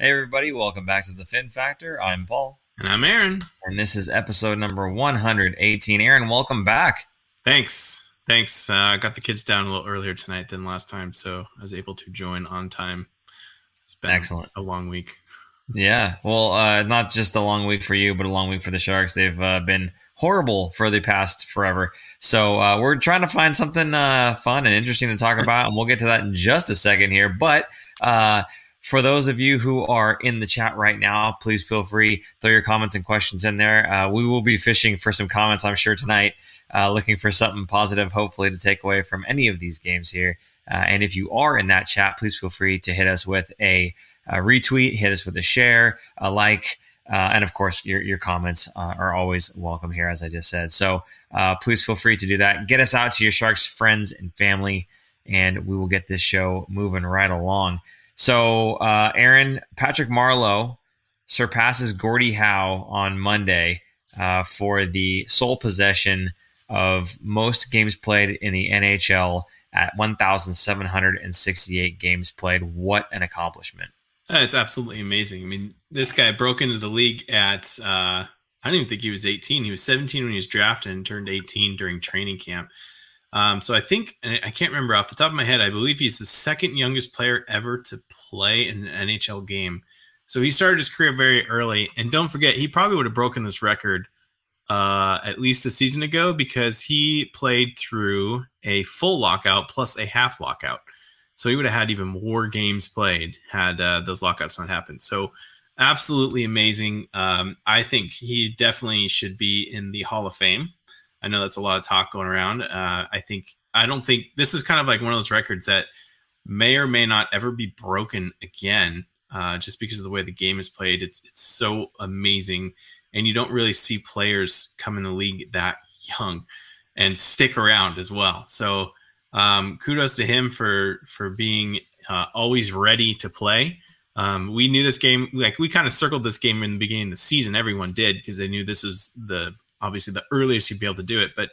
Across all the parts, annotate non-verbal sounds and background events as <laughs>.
Hey, everybody, welcome back to the Fin Factor. I'm Paul. And I'm Aaron. And this is episode number 118. Aaron, welcome back. Thanks. Thanks. Uh, I got the kids down a little earlier tonight than last time, so I was able to join on time. It's been excellent. A long week. Yeah. Well, uh, not just a long week for you, but a long week for the Sharks. They've uh, been horrible for the past forever. So uh, we're trying to find something uh, fun and interesting to talk about, and we'll get to that in just a second here. But uh, for those of you who are in the chat right now, please feel free throw your comments and questions in there. Uh, we will be fishing for some comments, I'm sure tonight, uh, looking for something positive, hopefully to take away from any of these games here. Uh, and if you are in that chat, please feel free to hit us with a, a retweet, hit us with a share, a like. Uh, and of course, your, your comments uh, are always welcome here, as I just said. So uh, please feel free to do that. Get us out to your Sharks friends and family, and we will get this show moving right along. So, uh, Aaron, Patrick Marleau surpasses Gordie Howe on Monday uh, for the sole possession of most games played in the NHL at 1,768 games played. What an accomplishment! Uh, it's absolutely amazing. I mean, this guy broke into the league at, uh, I don't even think he was 18. He was 17 when he was drafted and turned 18 during training camp. Um, so I think, I can't remember off the top of my head, I believe he's the second youngest player ever to play in an NHL game. So he started his career very early. And don't forget, he probably would have broken this record uh, at least a season ago because he played through a full lockout plus a half lockout. So he would have had even more games played had uh, those lockouts not happened. So absolutely amazing. Um, I think he definitely should be in the Hall of Fame. I know that's a lot of talk going around. Uh, I think I don't think this is kind of like one of those records that may or may not ever be broken again, uh, just because of the way the game is played. It's it's so amazing, and you don't really see players come in the league that young and stick around as well. So um, kudos to him for for being uh, always ready to play. Um, we knew this game, like we kind of circled this game in the beginning of the season. Everyone did because they knew this was the obviously the earliest he'd be able to do it. But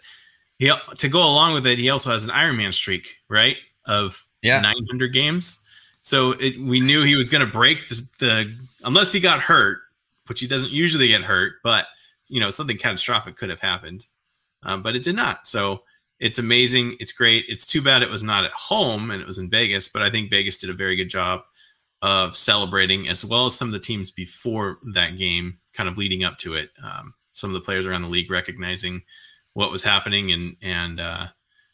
he to go along with it, he also has an Ironman streak, right? Of yeah. 900 games. So it, we knew he was going to break the, the, unless he got hurt, which he doesn't usually get hurt, but you know something catastrophic could have happened, um, but it did not. So it's amazing. It's great. It's too bad it was not at home and it was in Vegas, but I think Vegas did a very good job of celebrating as well as some of the teams before that game, kind of leading up to it. Um, some of the players around the league recognizing what was happening and and uh,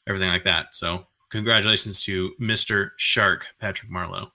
everything like that. So congratulations to Mr. Shark Patrick Marleau.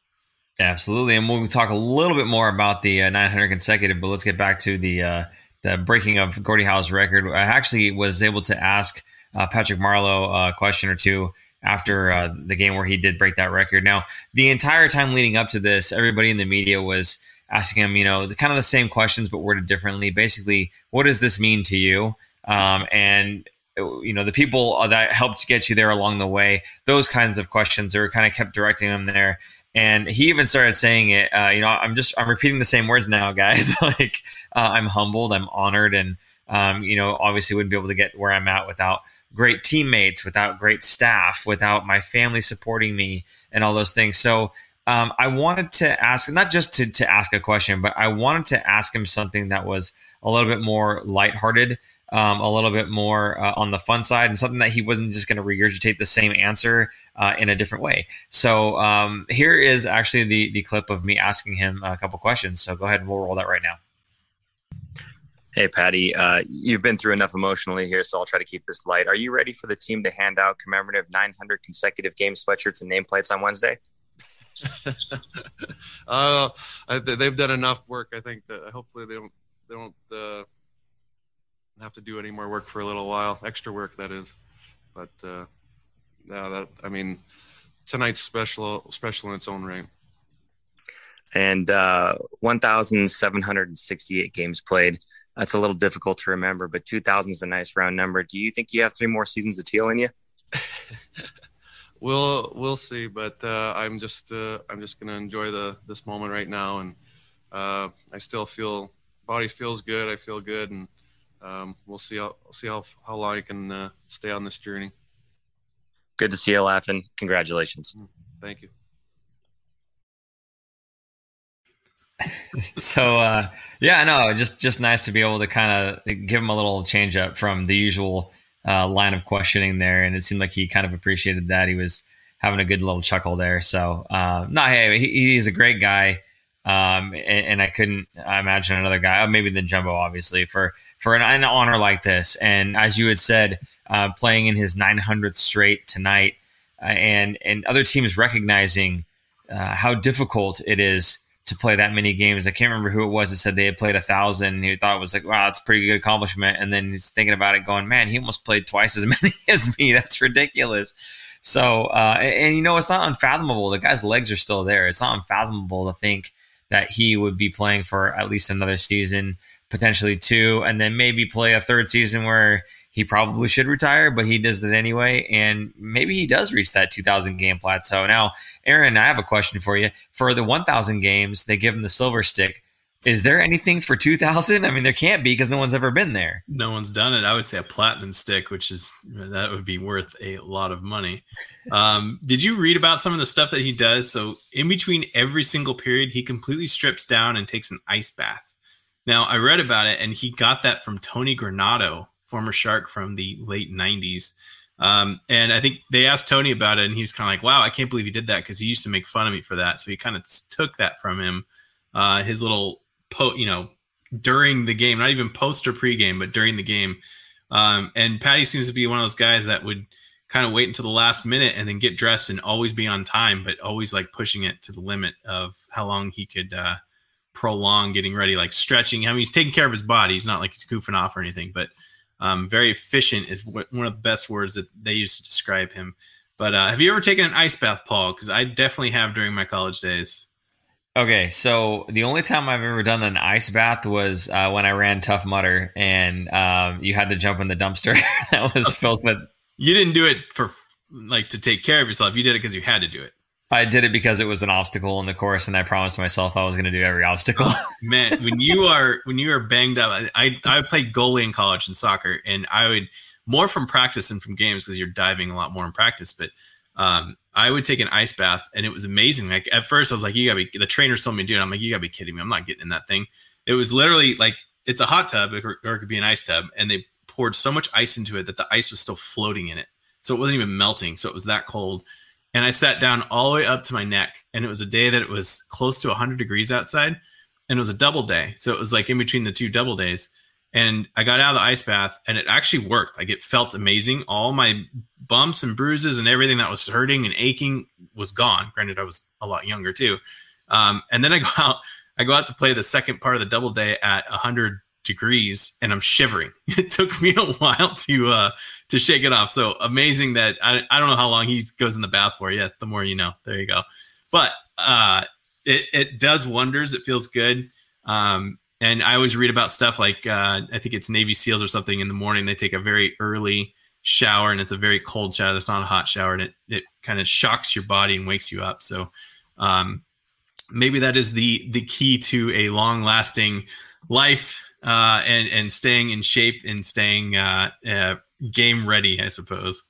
Absolutely, and we'll talk a little bit more about the uh, 900 consecutive. But let's get back to the uh, the breaking of Gordie Howe's record. I actually was able to ask uh, Patrick Marleau a question or two after uh, the game where he did break that record. Now, the entire time leading up to this, everybody in the media was asking him, you know, the, kind of the same questions but worded differently. Basically, what does this mean to you? Um, and you know, the people that helped get you there along the way, those kinds of questions, they were kind of kept directing him there. And he even started saying it. Uh, you know, I'm just I'm repeating the same words now, guys. <laughs> like uh, I'm humbled, I'm honored, and um, you know, obviously wouldn't be able to get where I'm at without great teammates, without great staff, without my family supporting me, and all those things. So um, I wanted to ask, not just to, to ask a question, but I wanted to ask him something that was a little bit more lighthearted, um, a little bit more uh, on the fun side, and something that he wasn't just going to regurgitate the same answer uh, in a different way. So um, here is actually the the clip of me asking him a couple questions. So go ahead and we'll roll that right now. Hey, Patty, uh, you've been through enough emotionally here, so I'll try to keep this light. Are you ready for the team to hand out commemorative 900 consecutive game sweatshirts and nameplates on Wednesday? <laughs> uh, I, they've done enough work. I think that hopefully they don't they don't uh, have to do any more work for a little while, extra work that is. But uh, yeah, that I mean, tonight's special special in its own right. And uh, 1,768 games played. That's a little difficult to remember, but 2,000 is a nice round number. Do you think you have three more seasons of teal in you? <laughs> we'll we'll see. But uh, I'm just uh, I'm just gonna enjoy the this moment right now, and uh, I still feel body feels good. I feel good, and um, we'll see how see how how long I can uh, stay on this journey. Good to see you laughing. Congratulations. Thank you. <laughs> so uh, yeah, no, just just nice to be able to kind of give him a little change up from the usual uh, line of questioning there, and it seemed like he kind of appreciated that. He was having a good little chuckle there. So uh, no, hey, he, he's a great guy. Um, and, and, I couldn't imagine another guy, oh, maybe than Jumbo, obviously, for for an, an, honor like this. And as you had said, uh, playing in his 900th straight tonight, uh, and and other teams recognizing uh, how difficult it is to play that many games. I can't remember who it was that said they had played a thousand. He thought it was like, wow, that's a pretty good accomplishment. And then he's thinking about it, going, man, he almost played twice as <laughs> many as me. That's ridiculous. So, uh, and, and, you know, it's not unfathomable. The guy's legs are still there. It's not unfathomable to think that he would be playing for at least another season, potentially two, and then maybe play a third season where he probably should retire, but he does it anyway. And maybe he does reach that 2,000 game plateau. Now, Aaron, I have a question for you. For the 1,000 games, they give him the silver stick. Is there anything for 2000? I mean, there can't be because no one's ever been there. No one's done it. I would say a platinum stick, which is that would be worth a lot of money. Um, <laughs> did you read about some of the stuff that he does? So, in between every single period, he completely strips down and takes an ice bath. Now, I read about it, and he got that from Tony Granato, former Shark from the late 90s. Um, and I think they asked Tony about it, and he was kind of like, "Wow, I can't believe he did that," because he used to make fun of me for that. So he kind of took that from him. Uh, his little po, you know, during the game, not even post or pre-game, but during the game. Um, and Patty seems to be one of those guys that would kind of wait until the last minute and then get dressed and always be on time, but always like pushing it to the limit of how long he could uh, prolong getting ready, like stretching. I mean, he's taking care of his body. He's not like he's goofing off or anything, but um, very efficient is one of the best words that they use to describe him. But uh, have you ever taken an ice bath, Paul? Because I definitely have during my college days. Okay, so the only time I've ever done an ice bath was uh, when I ran Tough Mudder, and um, you had to jump in the dumpster <laughs> that was filled with. You didn't do it for like to take care of yourself. You did it because you had to do it. I did it because it was an obstacle in the course, and I promised myself I was going to do every obstacle. <laughs> Man, when you are when you are banged up, I I played goalie in college in soccer, and I would more from practice than from games because you're diving a lot more in practice. But um, I would take an ice bath, and it was amazing. Like at first, I was like, "You gotta be." The trainer told me to do it. I'm like, "You gotta be kidding me! I'm not getting in that thing." It was literally like it's a hot tub, or, or it could be an ice tub, and they poured so much ice into it that the ice was still floating in it, so it wasn't even melting. So it was that cold. And I sat down all the way up to my neck, and it was a day that it was close to 100 degrees outside, and it was a double day. So it was like in between the two double days and I got out of the ice bath and it actually worked. Like it felt amazing. All my bumps and bruises and everything that was hurting and aching was gone. Granted, I was a lot younger too. Um, and then I go <laughs> out, I go out to play the second part of the double day at 100 degrees and I'm shivering. <laughs> It took me a while to uh, to shake it off. So amazing that I, I don't know how long he goes in the bath for. Yeah, the more you know. There you go. But uh, it it does wonders. It feels good. Um, and I always read about stuff like uh, I think it's Navy SEALs or something in the morning. They take a very early shower and it's a very cold shower. It's not a hot shower and it, it kind of shocks your body and wakes you up. So um, maybe that is the the key to a long lasting life uh, and and staying in shape and staying uh, uh, game ready, I suppose.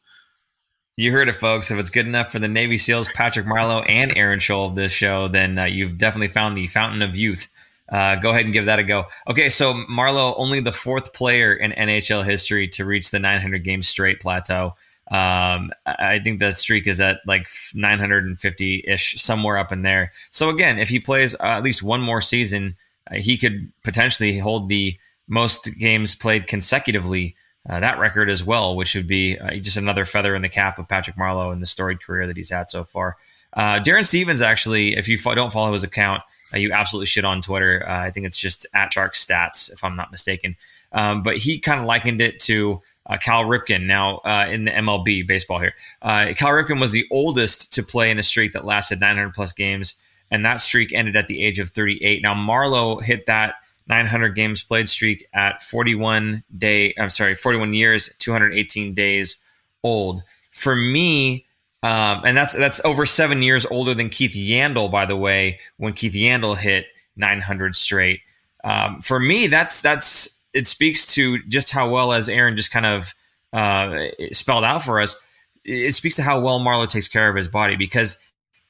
You heard it, folks. If it's good enough for the Navy SEALs, Patrick Marleau, and Aaron Sholl of this show, then uh, you've definitely found the fountain of youth uh, go ahead and give that a go. Okay, so Marleau, only the fourth player in NHL history to reach the 900 game straight plateau. Um, I think the streak is at like 950 ish, somewhere up in there. So again, if he plays uh, at least one more season, he could potentially hold the most games played consecutively. Uh, that record as well, which would be uh, just another feather in the cap of Patrick Marleau and the storied career that he's had so far. Uh, Darren Stevens, actually, if you fo- don't follow his account, uh, you absolutely should on Twitter. Uh, I think it's just at Shark Stats, if I'm not mistaken. Um, but he kind of likened it to uh, Cal Ripken now uh, in the MLB baseball here. Uh, Cal Ripken was the oldest to play in a streak that lasted 900 plus games, and that streak ended at the age of 38. Now Marleau hit that 900 games played streak at 41 day. I'm sorry, 41 years, 218 days old. For me, um, and that's that's over seven years older than Keith Yandle, by the way, when Keith Yandle hit 900 straight. Um, for me, that's that's it speaks to just how well as Aaron just kind of uh, spelled out for us. It speaks to how well Marleau takes care of his body because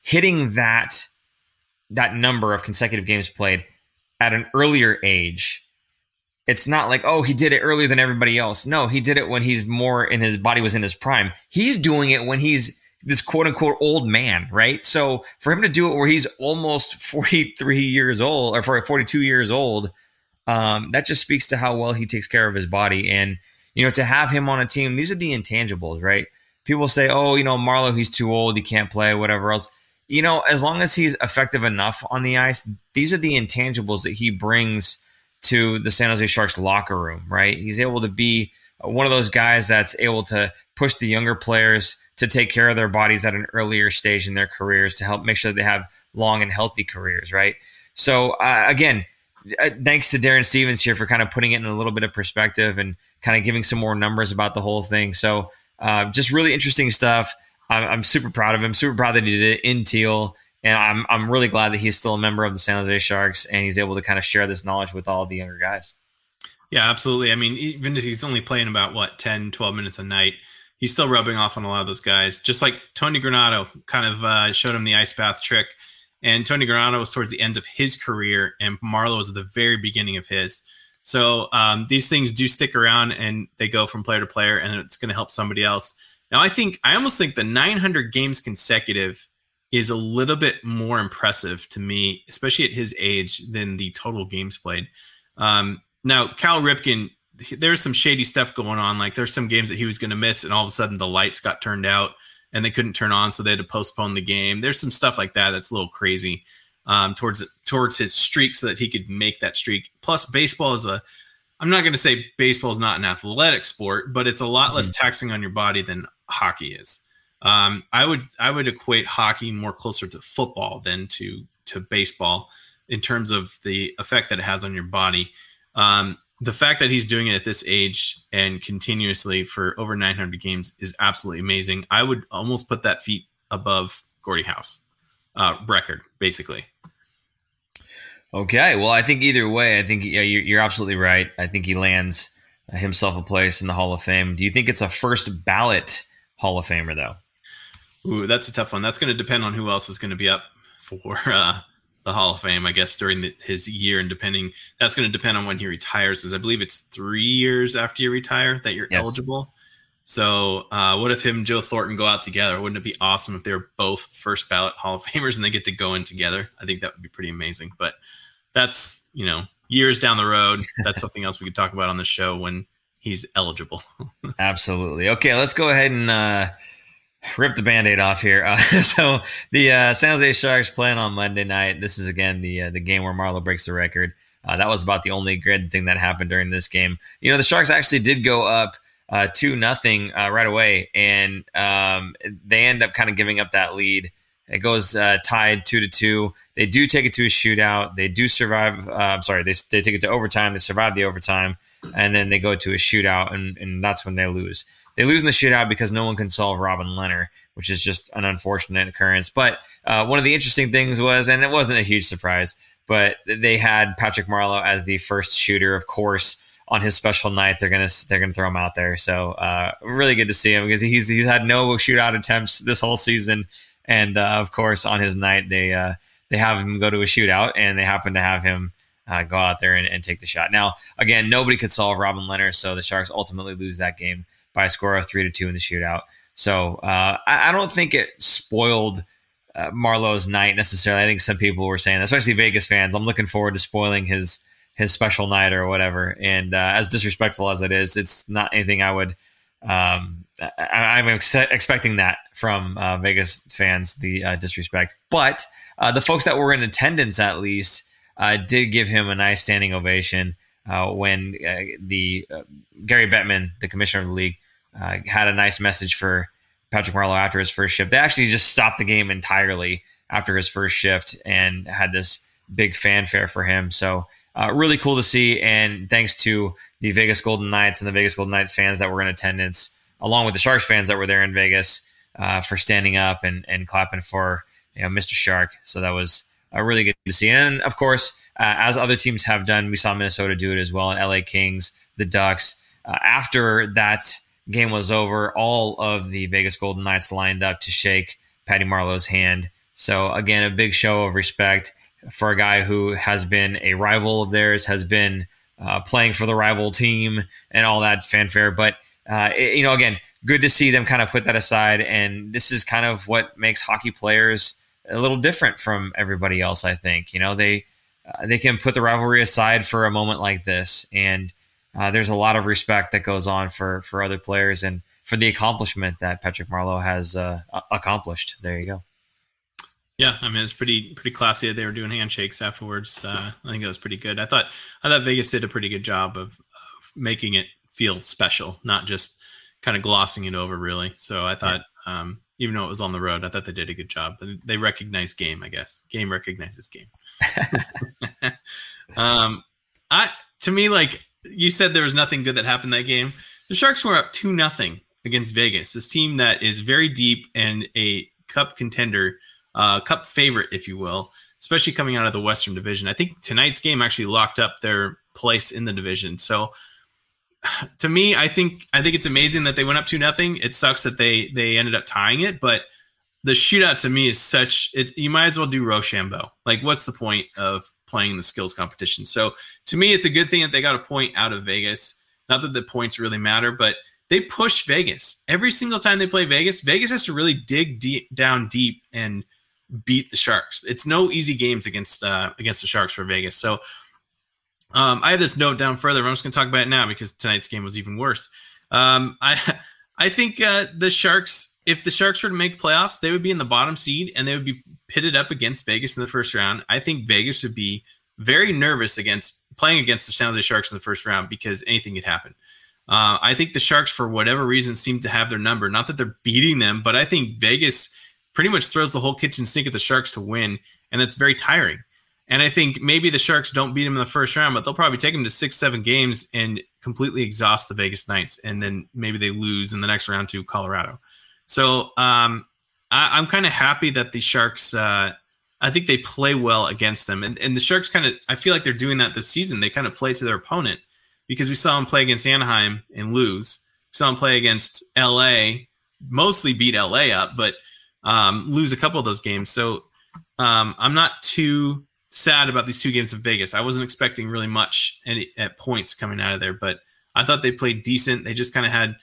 hitting that that number of consecutive games played at an earlier age, it's not like, oh, he did it earlier than everybody else. No, he did it when he's more in his body was in his prime. He's doing it when he's this quote unquote old man, right? So for him to do it where he's almost <laughs> 43 years old or for 42 years old, um, that just speaks to how well he takes care of his body. And, you know, to have him on a team, these are the intangibles, right? People say, oh, you know, Marleau, he's too old, he can't play, whatever else. You know, as long as he's effective enough on the ice, these are the intangibles that he brings to the San Jose Sharks locker room, right? He's able to be one of those guys that's able to push the younger players to take care of their bodies at an earlier stage in their careers to help make sure they have long and healthy careers, right? So, uh, again, uh, thanks to Darren Stevens here for kind of putting it in a little bit of perspective and kind of giving some more numbers about the whole thing. So, uh, just really interesting stuff. I'm, super proud of him. Super proud that he did it in teal, and I'm I'm really glad that he's still a member of the San Jose Sharks and he's able to kind of share this knowledge with all the younger guys. Yeah, absolutely. I mean, even if he's only playing about what 10, 12 minutes a night, he's still rubbing off on a lot of those guys. Just like Tony Granato kind of uh, showed him the ice bath trick. And Tony Granato was towards the end of his career, and Marleau was at the very beginning of his. So um, these things do stick around and they go from player to player, and it's going to help somebody else. Now, I think I almost think the 900 games consecutive is a little bit more impressive to me, especially at his age, than the total games played. Um, now, Cal Ripken, there's some shady stuff going on. Like there's some games that he was going to miss, and all of a sudden the lights got turned out and they couldn't turn on, so they had to postpone the game. There's some stuff like that that's a little crazy um, towards towards his streak, so that he could make that streak. Plus, baseball is a I'm not going to say baseball is not an athletic sport, but it's a lot mm-hmm. less taxing on your body than hockey is. Um, I would I would equate hockey more closer to football than to to baseball in terms of the effect that it has on your body. Um, the fact that he's doing it at this age and continuously for over 900 games is absolutely amazing. I would almost put that feat above Gordie Howe's uh, record, basically. Okay, well, I think either way, I think yeah, you're, you're absolutely right. I think he lands himself a place in the Hall of Fame. Do you think it's a first ballot Hall of Famer though? Ooh, that's a tough one. That's going to depend on who else is going to be up for <laughs> uh, the Hall of Fame, I guess, during the, his year, and depending that's going to depend on when he retires. Because I believe it's three years after you retire that you're yes. eligible. So, uh, what if him and Joe Thornton go out together? Wouldn't it be awesome if they were both first ballot Hall of Famers and they get to go in together? I think that would be pretty amazing. But that's you know years down the road. That's something else we could talk about on the show when he's eligible. <laughs> Absolutely. Okay, let's go ahead and. Uh rip the band-aid off here. Uh, <laughs> so the uh, San Jose Sharks playing on Monday night. This is again the uh, the game where Marleau breaks the record. Uh, that was about the only good thing that happened during this game. You know, the Sharks actually did go up uh, two nothing right away, and um, they end up kind of giving up that lead. It goes tied two to two. They do take it to a shootout. They do survive. I'm sorry, they they take it to overtime. They survive the overtime, and then they go to a shootout, and, and that's when they lose. They lose in the shootout because no one can solve Robin Lehner, which is just an unfortunate occurrence. But uh, one of the interesting things was, and it wasn't a huge surprise, but they had Patrick Marleau as the first shooter, of course. On his special night, they're gonna they're gonna throw him out there. So uh, really good to see him because he's he's had no shootout attempts this whole season, and uh, of course on his night they uh, they have him go to a shootout, and they happen to have him uh, go out there and, and, take the shot. Now, again, nobody could solve Robin Lehner, so the Sharks ultimately lose that game by a score of three to two in the shootout. So uh, I, I, don't think it spoiled uh, Marleau's night necessarily. I think some people were saying, especially Vegas fans, I'm looking forward to spoiling his his special night or whatever. And uh, as disrespectful as it is, it's not anything I would. Um, I, am ex- expecting that from uh, Vegas fans, the uh, disrespect. But uh, the folks that were in attendance, at least, did give him a nice standing ovation when the Gary Bettman, the commissioner of the league, uh, had a nice message for Patrick Marleau after his first shift. They actually just stopped the game entirely after his first shift and had this big fanfare for him. So uh, really cool to see. And thanks to the Vegas Golden Knights and the Vegas Golden Knights fans that were in attendance, along with the Sharks fans that were there in Vegas, uh, for standing up and, and clapping for you know, Mr. Shark. So that was uh, really good to see. And of course, uh, as other teams have done, we saw Minnesota do it as well. And LA Kings, the Ducks. Uh, after that game was over, all of the Vegas Golden Knights lined up to shake Patty Marleau's hand. So again, a big show of respect. for a guy who has been a rival of theirs, has been uh, playing for the rival team, and all that fanfare. But uh, it, you know, again, good to see them kind of put that aside. And this is kind of what makes hockey players a little different from everybody else. I think you know they uh, they can put the rivalry aside for a moment like this, and uh, there's a lot of respect that goes on for for other players and for the accomplishment that Patrick Marleau has uh, accomplished. There you go. Yeah, I mean it's pretty pretty classy. They were doing handshakes afterwards. Uh, I think that was pretty good. I thought I thought Vegas did a pretty good job of, of making it feel special, not just kind of glossing it over. Really. So I thought, yeah. um, even though it was on the road, I thought they did a good job. They recognize game, I guess. Game recognizes game. <laughs> um, I to me like you said there was nothing good that happened that game. The Sharks were up two nothing against Vegas, this team that is very deep and a cup contender, uh, cup favorite, if you will, especially coming out of the Western Division. I think tonight's game actually locked up their place in the division. So <sighs> to me, I think I think it's amazing that they went up to nothing. It sucks that they they ended up tying it, but the shootout to me is such it you might as well do Rochambeau. Like what's the point of playing the skills competition? So to me it's a good thing that they got a point out of Vegas. Not that the points really matter, but they push Vegas. Every single time they play Vegas, Vegas has to really dig deep, down deep and beat the Sharks. It's no easy games against uh, against the Sharks for Vegas. So um, I have this note down further. I'm just going to talk about it now because tonight's game was even worse. Um, <laughs> I I think uh, the Sharks, if the Sharks were to make playoffs, they would be in the bottom seed and they would be pitted up against Vegas in the first round. I think Vegas would be very nervous against playing against the San Jose Sharks in the first round because anything could happen. Uh, I think the Sharks, for whatever reason, seem to have their number. Not that they're beating them, but I think Vegas pretty much throws the whole kitchen sink at the Sharks to win, and that's very tiring. And I think maybe the Sharks don't beat them in the first round, but they'll probably take them to six, seven games and completely exhaust the Vegas Knights. And then maybe they lose in the next round to Colorado. So um, I, am kind of happy that the Sharks, uh, I think they play well against them. And, and the Sharks kind of, I feel like they're doing that this season. They kind of play to their opponent because we saw them play against Anaheim and lose. We saw them play against LA, mostly beat LA up, but um, lose a couple of those games. So um, I'm not too sad about these two games of Vegas. I wasn't expecting really much any, at points coming out of there, but I thought they played decent. They just kind of had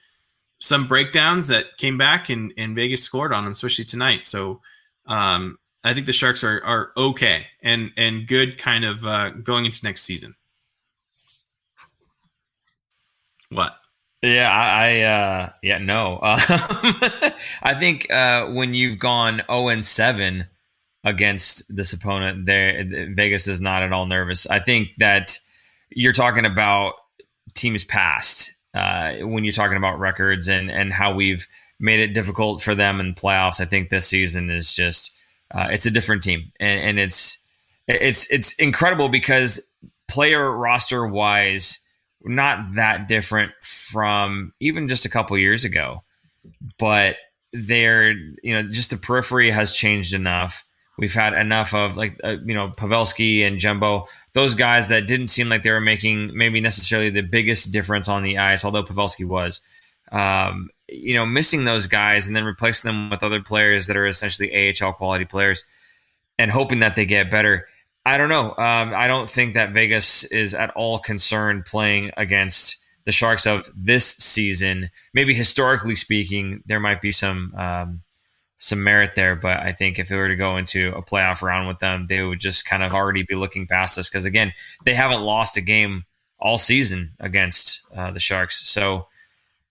some breakdowns that came back and, and Vegas scored on them, especially tonight. So um, I think the Sharks are are okay and and good kind of uh, going into next season. What? Yeah, I, I uh, yeah no. Uh, <laughs> I think uh, when you've gone zero oh and seven against this opponent. There, Vegas is not at all nervous. I think that you're talking about teams past uh, when you're talking about records and and how we've made it difficult for them in playoffs. I think this season is just uh, it's a different team, and, and it's it's it's incredible because player roster wise, not that different from even just a couple years ago, but they're you know just the periphery has changed enough We've had enough of like uh, you know Pavelski and Jumbo, those guys that didn't seem like they were making maybe necessarily the biggest difference on the ice, although Pavelski was. Um, you know, missing those guys and then replacing them with other players that are essentially AHL quality players, and hoping that they get better. I don't know. Um, I don't think that Vegas is at all concerned playing against the Sharks of this season. Maybe historically speaking, there might be some um, some merit there. But I think if they were to go into a playoff round with them, they would just kind of already be looking past us because again, they haven't lost a game all season against uh, the Sharks. So,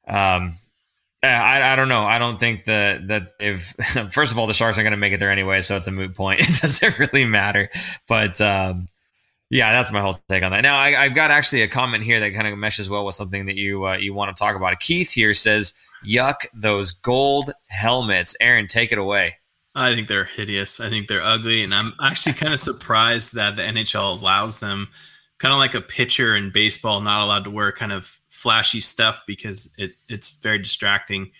um, I, I don't know. I don't think that that if <laughs> first of all the Sharks aren't going to make it there anyway, so it's a moot point. <laughs> It doesn't really matter. But um, yeah, that's my whole take on that. Now I, have got actually a comment here that kind of meshes well with something that you uh, you want to talk about. Keith here says Yuck, those gold helmets. Aaron, take it away. I think they're hideous. I think they're ugly. And I'm actually kind of surprised that the NHL allows them, kind of like a pitcher in baseball, not allowed to wear kind of flashy stuff because it, it's very distracting.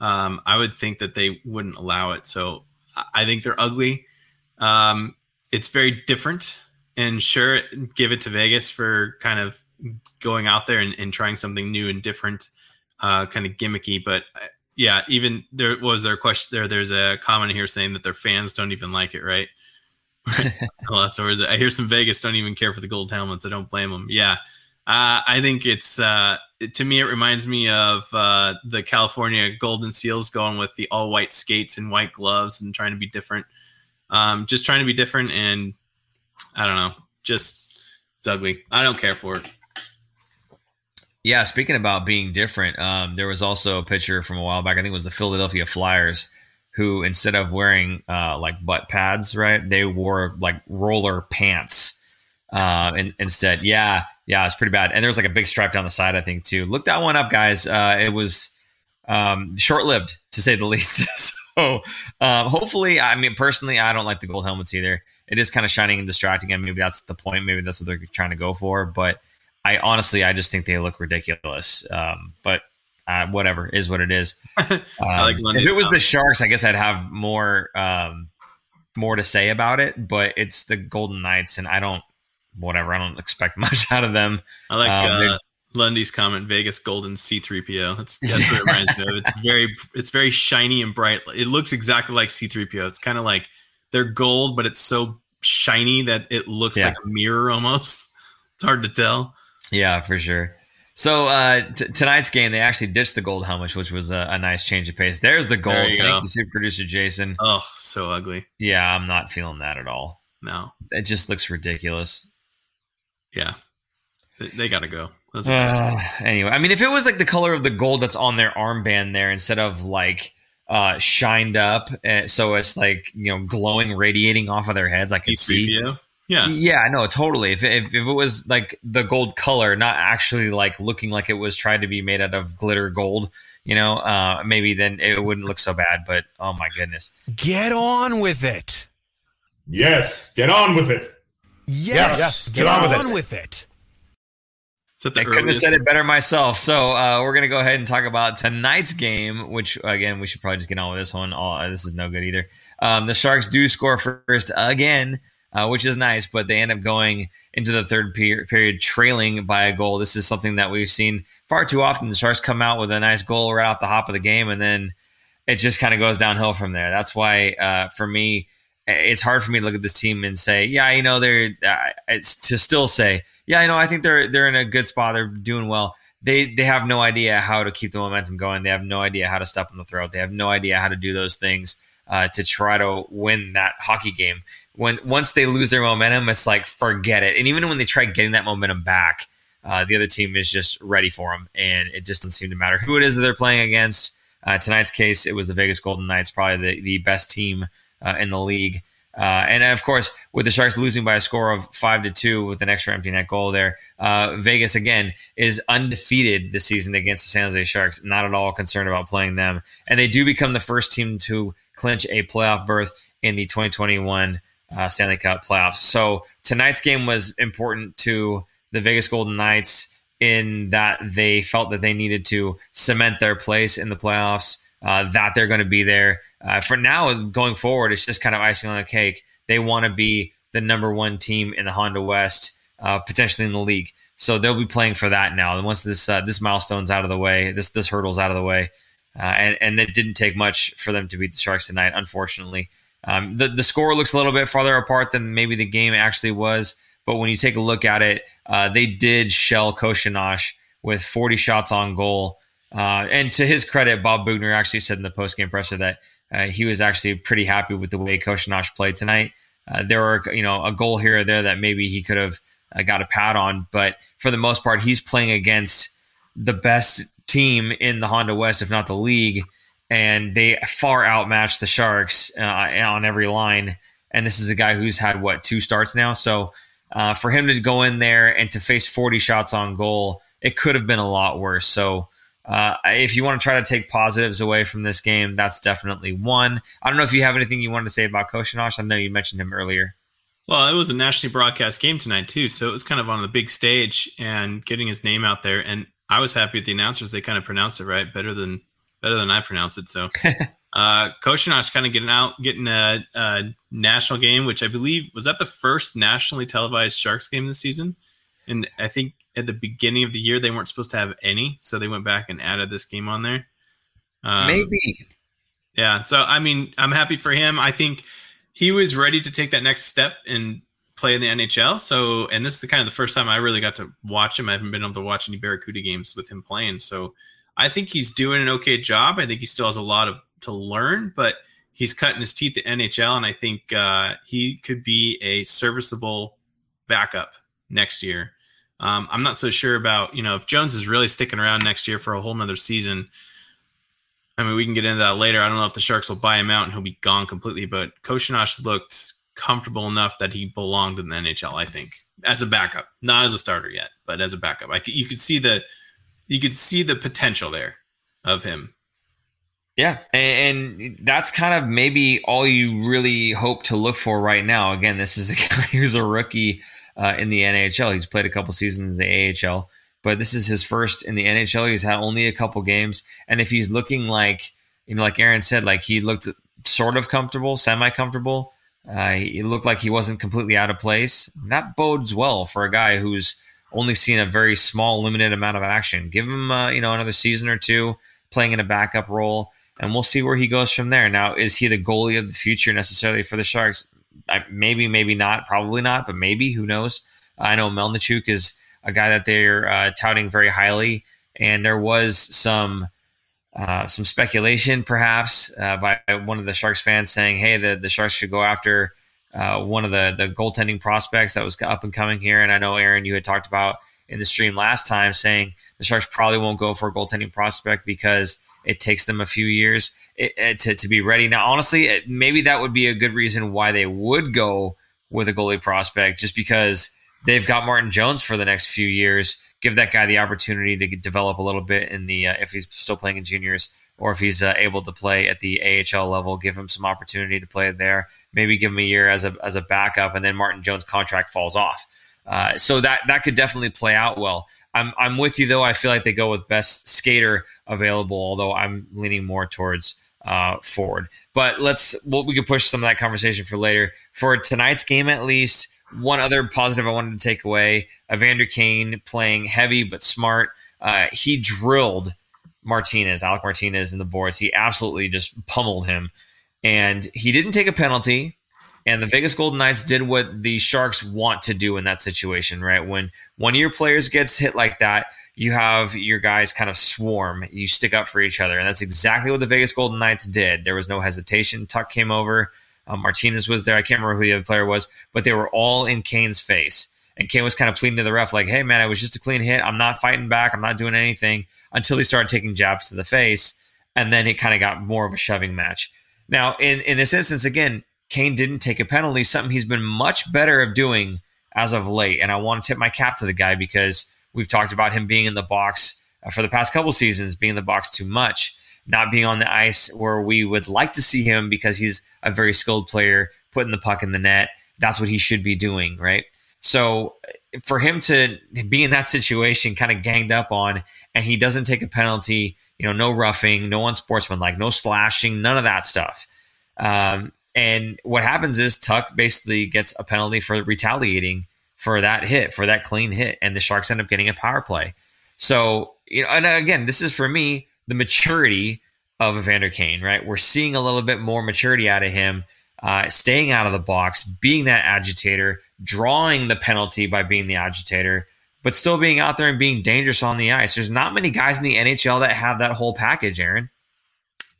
Um, I would think that they wouldn't allow it. So I think they're ugly. Um, it's very different. And sure, give it to Vegas for kind of going out there and, and trying something new and different uh, kind of gimmicky. But uh, yeah, even there was their question there. There's a comment here saying that their fans don't even like it, right? <laughs> It? I hear some Vegas don't even care for the gold helmets. I don't blame them. Yeah, uh, I think it's uh, to me it reminds me of uh, the California Golden Seals going with the all white skates and white gloves and trying to be different. Um, just trying to be different, and I don't know, just it's ugly. I don't care for it. Yeah, speaking about being different, um, there was also a picture from a while back. I think it was the Philadelphia Flyers who instead of wearing uh, like butt pads, right, they wore like roller pants uh, in, instead. Yeah, yeah, it's pretty bad. And there was like a big stripe down the side, I think, too. Look that one up, guys. Uh, it was um, short lived, to say the <laughs> least. so um, hopefully, I mean, personally, I don't like the gold helmets either. It is kind of shining and distracting, and maybe that's the point. Maybe that's what they're trying to go for. But I honestly, I just think they look ridiculous. Um, but uh, whatever is what it is. <laughs> Um, like if it was the Sharks, I guess I'd have more um, more to say about it. But it's the Golden Knights, and I don't whatever. I don't expect <laughs> much out of them. I like um, uh, Lundy's comment: Vegas Golden C three PO. That's that's what it <laughs> reminds me of. It's very it's very shiny and bright. It looks exactly like C three PO. It's kind of like they're gold, but it's so shiny that it looks yeah. like a mirror almost. It's hard to tell. Yeah, for sure. So uh, t- tonight's game, they actually ditched the gold helmet, which was a, a nice change of pace. There's the gold. You Thank go. you, super producer Jason. Oh, so ugly. Yeah, I'm not feeling that at all. No, it just looks ridiculous. Yeah, they, they got to go. Uh, anyway, I mean, if it was like the color of the gold that's on their armband there, instead of like uh shined up, uh, so it's like you know glowing, radiating off of their heads, I could see. Yeah. Yeah, no, totally. If, if, if it was like the gold color, not actually like looking like it was tried to be made out of glitter gold, you know, uh, maybe then it wouldn't look so bad. But oh my goodness. Get on with it. Yes, get on with it. Yes, yes get, get, on, with, on it. with it. I couldn't have said it better myself. So uh, we're gonna go ahead and talk about tonight's game, which again we should probably just get on with this one. Oh, this is no good either. Um, the Sharks do score first again uh, which is nice. But they end up going into the third per- period trailing by a goal. This is something that we've seen far too often. The Sharks come out with a nice goal right off the hop of the game, and then it just kind of goes downhill from there. That's why, uh, for me, it's hard for me to look at this team and say, yeah, you know, they're uh, it's to still say, yeah, you know, I think they're they're in a good spot. They're doing well. They they have no idea how to keep the momentum going. They have no idea how to step on the throat. They have no idea how to do those things uh, to try to win that hockey game when once they lose their momentum, it's like forget it. And even when they try getting that momentum back, uh, the other team is just ready for them, and it just doesn't seem to matter who it is that they're playing against. Uh, tonight's case, it was the Vegas Golden Knights, probably the, the best team uh, in the league. Uh, and of course, with the Sharks losing by a score of five to two with an extra empty net goal there, uh, Vegas again is undefeated this season against the San Jose Sharks. Not at all concerned about playing them, and they do become the first team to clinch a playoff berth in the 2021 uh, Stanley Cup playoffs. So tonight's game was important to the Vegas Golden Knights in that they felt that they needed to cement their place in the playoffs, uh, that they're going to be there. Uh, for now, going forward, it's just kind of icing on the cake. They want to be the number one team in the Honda West, uh, potentially in the league. So they'll be playing for that now. And once this uh, this milestone's out of the way, this this hurdle's out of the way, uh, and and it didn't take much for them to beat the Sharks tonight, unfortunately. Um, the the score looks a little bit farther apart than maybe the game actually was, but when you take a look at it, uh, they did shell Koshinosh with 40 shots on goal. Uh, and to his credit, Bob Boughner actually said in the post game presser that uh, he was actually pretty happy with the way Koshinosh played tonight. Uh, there were you know a goal here or there that maybe he could have uh, got a pad on, but for the most part, he's playing against the best team in the Honda West, if not the league and they far outmatched the Sharks uh, on every line. And this is a guy who's had what two starts now, so uh, for him to go in there and to face 40 shots on goal, it could have been a lot worse. So. Uh, if you want to try to take positives away from this game, that's definitely one. I don't know if you have anything you wanted to say about Koshinosh. I know you mentioned him earlier. Well, it was a nationally broadcast game tonight too, so it was kind of on the big stage and getting his name out there. And I was happy with the announcers; they kind of pronounced it right, better than better than I pronounce it. So, <laughs> uh, Koshinosh kind of getting out, getting a, a, national game, which I believe was that the first nationally televised Sharks game this season. And I think at the beginning of the year they weren't supposed to have any, so they went back and added this game on there. Um, Maybe. Yeah. So I mean, I'm happy for him. I think he was ready to take that next step and play in the NHL. So, and this is the kind of the first time I really got to watch him. I haven't been able to watch any Barracuda games with him playing. So, I think he's doing an okay job. I think he still has a lot of to learn, but he's cutting his teeth at NHL, and I think uh, he could be a serviceable backup next year. Um, I'm not so sure about you know if Jones is really sticking around next year for a whole nother season. I mean, we can get into that later. I don't know if the Sharks will buy him out and he'll be gone completely, but Koshinash looked comfortable enough that he belonged in the NHL. I think as a backup, not as a starter yet, but as a backup. I you could see the you could see the potential there of him. Yeah, and, that's kind of maybe all you really hope to look for right now. Again, this is a <laughs> guy who's a rookie uh, in the NHL. He's played a couple seasons in the AHL, but this is his first in the NHL. He's had only a couple games, and if he's looking like you know, like Aaron said, like he looked sort of comfortable, semi comfortable. Uh, he looked like he wasn't completely out of place. That bodes well for a guy who's only seen a very small, limited amount of action. Give him, uh, you know, another season or two playing in a backup role, and we'll see where he goes from there. Now, is he the goalie of the future necessarily for the Sharks? I, maybe, maybe not. Probably not, but maybe. Who knows? I know Melnichuk is a guy that they're uh, touting very highly, and there was some. Uh, some speculation, perhaps, uh, by one of the Sharks fans saying, "Hey, the, the Sharks should go after uh, one of the the goaltending prospects that was up and coming here. And I know Aaron, you had talked about in the stream last time saying the Sharks probably won't go for a goaltending prospect because it takes them a few years it, it, to, to be ready. Now, honestly, it, maybe that would be a good reason why they would go with a goalie prospect, just because they've got Martin Jones for the next few years. Give that guy the opportunity to develop a little bit in the uh, if he's still playing in juniors or if he's uh, able to play at the AHL level, give him some opportunity to play there. Maybe give him a year as a as a backup, and then Martin Jones' contract falls off. Uh, so that that could definitely play out well. I'm I'm with you though. I feel like they go with best skater available, although I'm leaning more towards uh, forward. But let's well, we could push some of that conversation for later. For tonight's game, at least, one other positive I wanted to take away: Evander Kane playing heavy but smart. Uh, he drilled Martinez, Alec Martinez in the boards. He absolutely just pummeled him. And he didn't take a penalty. And the Vegas Golden Knights did what the Sharks want to do in that situation, right? When one of your players gets hit like that, you have your guys kind of swarm. You stick up for each other. And that's exactly what the Vegas Golden Knights did. There was no hesitation. Tuch came over. Um, Martinez was there. I can't remember who the other player was, but they were all in Kane's face. And Kane was kind of pleading to the ref, like, hey, man, it was just a clean hit. I'm not fighting back. I'm not doing anything until he started taking jabs to the face. And then it kind of got more of a shoving match. Now, in, in this instance, again, Kane didn't take a penalty, something he's been much better of doing as of late. And I want to tip my cap to the guy because we've talked about him being in the box uh, for the past couple seasons, being in the box too much, not being on the ice where we would like to see him because he's a very skilled player, putting the puck in the net. That's what he should be doing, right? So for him to be in that situation, kind of ganged up on, and he doesn't take a penalty, you know, no roughing, no unsportsmanlike, no slashing, none of that stuff. Um, and what happens is Tuch basically gets a penalty for retaliating for that hit, for that clean hit, and the Sharks end up getting a power play. So, you know, and again, this is for me the maturity of Evander Kane, right? We're seeing a little bit more maturity out of him uh, staying out of the box, being that agitator, drawing the penalty by being the agitator, but still being out there and being dangerous on the ice. There's not many guys in the NHL that have that whole package, Aaron.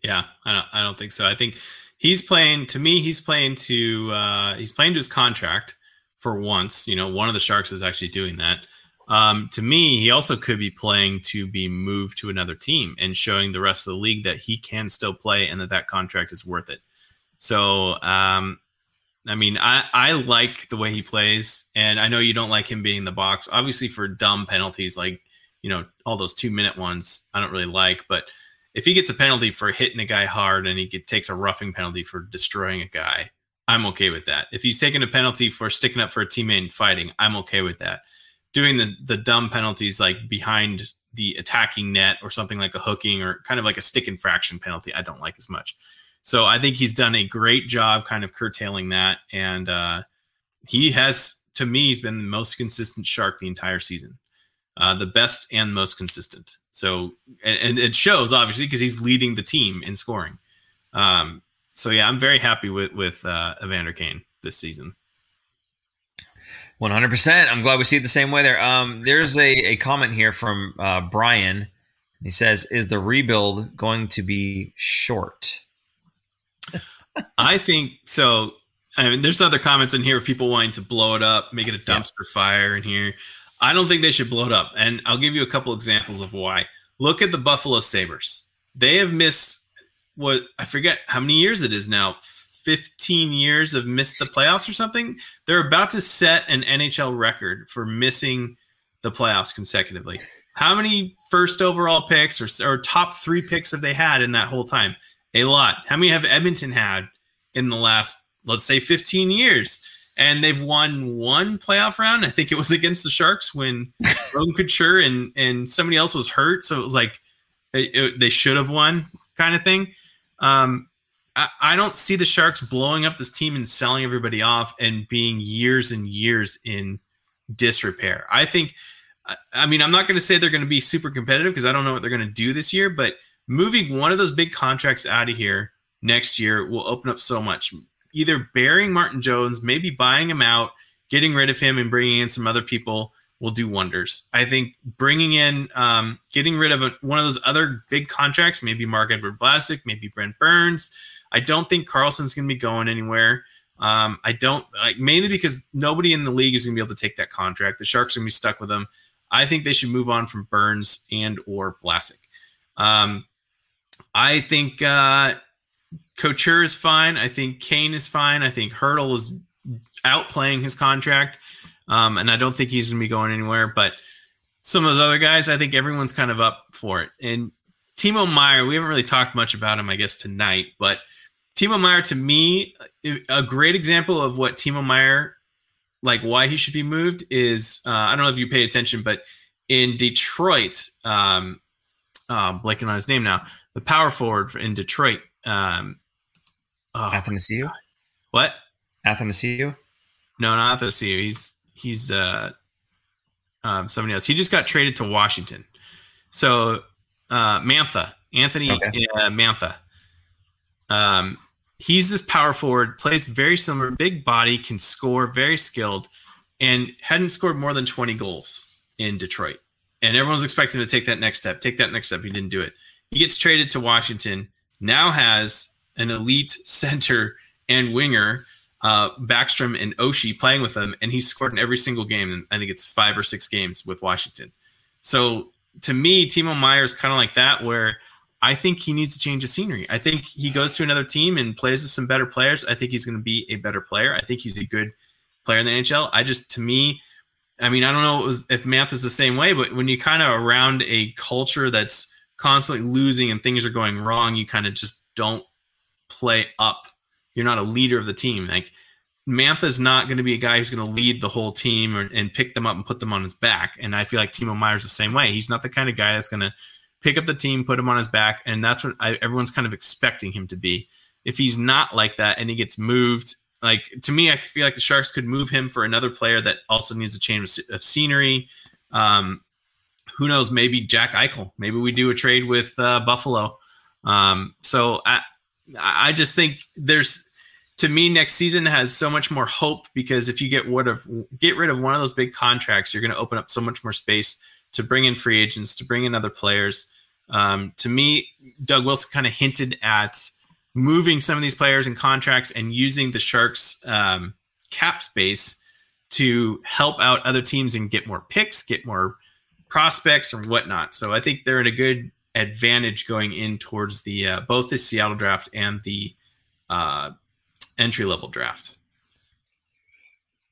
Yeah, I don't, I don't think so. I think he's playing to me. He's playing to uh, he's playing to his contract for once. You know, one of the Sharks is actually doing that. Um, to me, he also could be playing to be moved to another team and showing the rest of the league that he can still play and that that contract is worth it. So, um, I mean, I, I like the way he plays, and I know you don't like him being in the box. Obviously, for dumb penalties like you know all those two minute ones, I don't really like. But if he gets a penalty for hitting a guy hard and he get, takes a roughing penalty for destroying a guy, I'm okay with that. If he's taking a penalty for sticking up for a teammate and fighting, I'm okay with that. Doing the the dumb penalties like behind the attacking net or something like a hooking or kind of like a stick infraction penalty, I don't like as much. So I think he's done a great job kind of curtailing that. And uh, he has, to me, he's been the most consistent shark the entire season. Uh, the best and most consistent. So, and, and it shows obviously because he's leading the team in scoring. Um, so yeah, I'm very happy with with uh, Evander Kane this season. One hundred percent. I'm glad we see it the same way there. Um, there's a, a comment here from uh, Brian. He says, "Is the rebuild going to be short?" I think so. I mean, there's other comments in here of people wanting to blow it up, make it a dumpster yeah. fire in here. I don't think they should blow it up, and I'll give you a couple examples of why. Look at the Buffalo Sabres. They have missed what I forget how many years it is now 15 years of missed the playoffs or something. They're about to set an NHL record for missing the playoffs consecutively. How many first overall picks or, or top three picks have they had in that whole time? A lot. How many have Edmonton had in the last, let's say, 15 years? And they've won one playoff round. I think it was against the Sharks when <laughs> Logan Couture and, and somebody else was hurt. So it was like it, it, they should have won kind of thing. Um, I, I don't see the Sharks blowing up this team and selling everybody off and being years and years in disrepair. I think, I mean, I'm not going to say they're going to be super competitive because I don't know what they're going to do this year, but moving one of those big contracts out of here next year will open up so much. Either burying Martin Jones, maybe buying him out, getting rid of him, and bringing in some other people will do wonders. I think bringing in, um, getting rid of a, one of those other big contracts, maybe Marc-Edouard Vlasic, maybe Brent Burns, I don't think Karlsson's going to be going anywhere. Um, I don't like mainly because nobody in the league is going to be able to take that contract. The Sharks are going to be stuck with them. I think they should move on from Burns and or Vlasic. Um, I think uh, Couture is fine. I think Kane is fine. I think Hertl is outplaying his contract, um, and I don't think he's going to be going anywhere. But some of those other guys, I think everyone's kind of up for it. And Timo Meier, we haven't really talked much about him, I guess, tonight, but – Timo Meier, to me, a great example of what Timo Meier, like why he should be moved is uh, I don't know if you pay attention, but in Detroit, um, uh, blanking on his name now, the power forward in Detroit, um, oh, Athanasiu. What? Athanasiu? No, not Athanasiu. He's he's uh, um, somebody else. He just got traded to Washington. So uh, Mantha, Anthony okay. uh, Mantha. Um, he's this power forward, plays very similar, big body, can score, very skilled, and hadn't scored more than 20 goals in Detroit. And everyone's expecting to take that next step, take that next step. He didn't do it. He gets traded to Washington, now has an elite <laughs> center and winger, uh, Backstrom and Oshie playing with him, and he's scored in every single game. And I think it's five or six games with Washington. So to me, Timo Meier is kind of like that, where I think he needs to change the scenery. I think he goes to another team and plays with some better players. I think he's going to be a better player. I think he's a good player in the NHL. I just, to me, I mean, I don't know if Math is the same way, but when you kind of around a culture that's constantly losing and things are going wrong, you kind of just don't play up. You're not a leader of the team. Like Mantha is not going to be a guy who's going to lead the whole team or, and pick them up and put them on his back. And I feel like Timo Meier's the same way. He's not the kind of guy that's going to pick up the team, put him on his back, and that's what I, everyone's kind of expecting him to be. If he's not like that and he gets moved, like to me, I feel like the Sharks could move him for another player that also needs a change of scenery. Um, who knows? Maybe Jack Eichel. Maybe we do a trade with uh, Buffalo. Um, so I, I just think there's to me next season has so much more hope because if you get rid of get rid of one of those big contracts, you're going to open up so much more space to bring in free agents, to bring in other players. Um, to me, Doug Wilson kind of hinted at moving some of these players and contracts and using the Sharks um, cap space to help out other teams and get more picks, get more prospects and whatnot. So I think they're in a good advantage going in towards the uh, both the Seattle draft and the uh, entry level draft.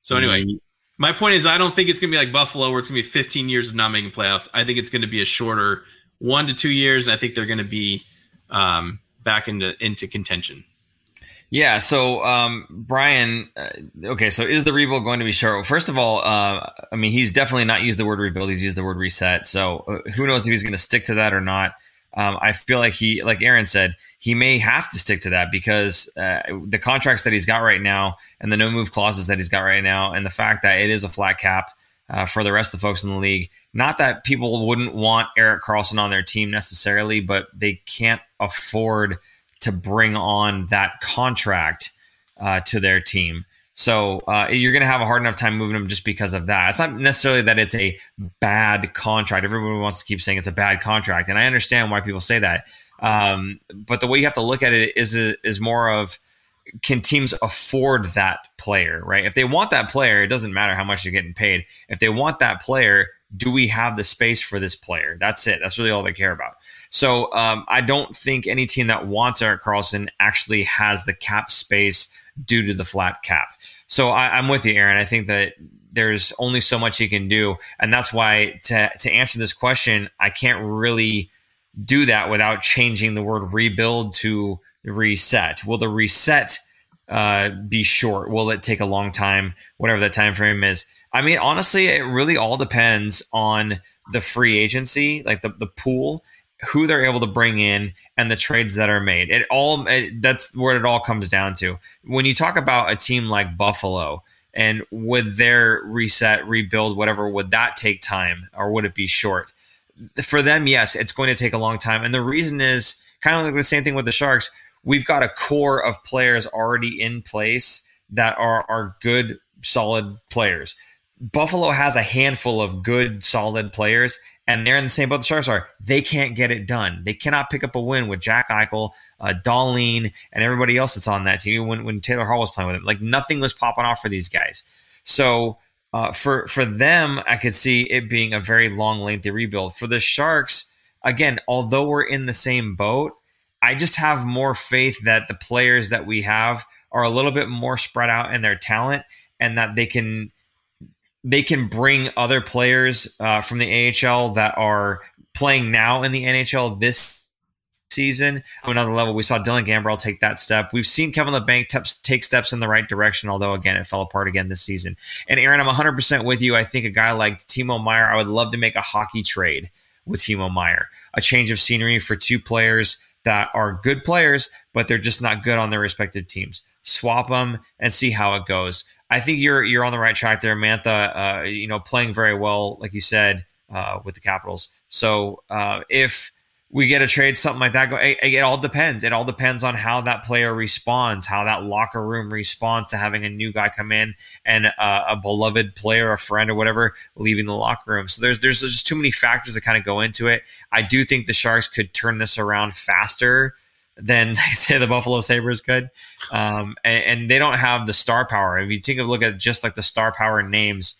So anyway, mm-hmm. my point is I don't think it's going to be like Buffalo where it's going to be 15 years of not making playoffs. I think it's going to be a shorter one to two years, and I think they're going to be um, back into into contention. Yeah. So, um, Brian, uh, okay. So, is the rebuild going to be short? Well, first of all, uh, I mean, he's definitely not used the word rebuild. He's used the word reset. So, uh, who knows if he's going to stick to that or not? Um, I feel like he, like Aaron said, he may have to stick to that because uh, the contracts that he's got right now and the no move clauses that he's got right now, and the fact that it is a flat cap uh, for the rest of the folks in the league. Not that people wouldn't want Erik Karlsson on their team necessarily, but they can't afford to bring on that contract uh, to their team. So uh, you're going to have a hard enough time moving them just because of that. It's not necessarily that it's a bad contract. Everyone wants to keep saying it's a bad contract, and I understand why people say that. Um, but the way you have to look at it is is more of can teams afford that player, right? If they want that player, it doesn't matter how much they're getting paid. If they want that player, do we have the space for this player? That's it. That's really all they care about. So um, I don't think any team that wants Erik Karlsson actually has the cap space due to the flat cap. So I, I'm with you, Aaron. I think that there's only so much he can do, and that's why to to answer this question, I can't really do that without changing the word rebuild to reset. Will the reset uh, be short? Will it take a long time? Whatever that time frame is. I mean, honestly, it really all depends on the free agency, like the, the pool, who they're able to bring in, and the trades that are made. It all it, that's where it all comes down to. When you talk about a team like Buffalo, and would their reset, rebuild, whatever, would that take time or would it be short? For them, yes, it's going to take a long time. And the reason is kind of like the same thing with the Sharks. We've got a core of players already in place that are, are good, solid players. Buffalo has a handful of good, solid players, and they're in the same boat the Sharks are. They can't get it done. They cannot pick up a win with Jack Eichel, uh, Dahlin, and everybody else that's on that team. When, when Taylor Hall was playing with them, like nothing was popping off for these guys. So uh, for for them, I could see it being a very long, lengthy rebuild. For the Sharks, again, although we're in the same boat, I just have more faith that the players that we have are a little bit more spread out in their talent, and that they can they can bring other players uh, from the AHL that are playing now in the NHL this season to another level. We saw Dylan Gambrell take that step. We've seen Kevin Labanc te- take steps in the right direction, although again it fell apart again this season. And Aaron, I'm 100% with you. I think a guy like Timo Meier, I would love to make a hockey trade with Timo Meier, a change of scenery for two players that are good players, but they're just not good on their respective teams. Swap them and see how it goes. I think you're you're on the right track there, Mantha. Uh, you know, playing very well, like you said, uh, with the Capitals. So uh, if we get a trade, something like that. It, it, all depends. It all depends on how that player responds, how that locker room responds to having a new guy come in and uh, a beloved player, a friend, or whatever leaving the locker room. So there's there's just too many factors that kind of go into it. I do think the Sharks could turn this around faster than <laughs> they say the Buffalo Sabres could. Um, and, and, they don't have the star power. If you take a look at just like the star power names,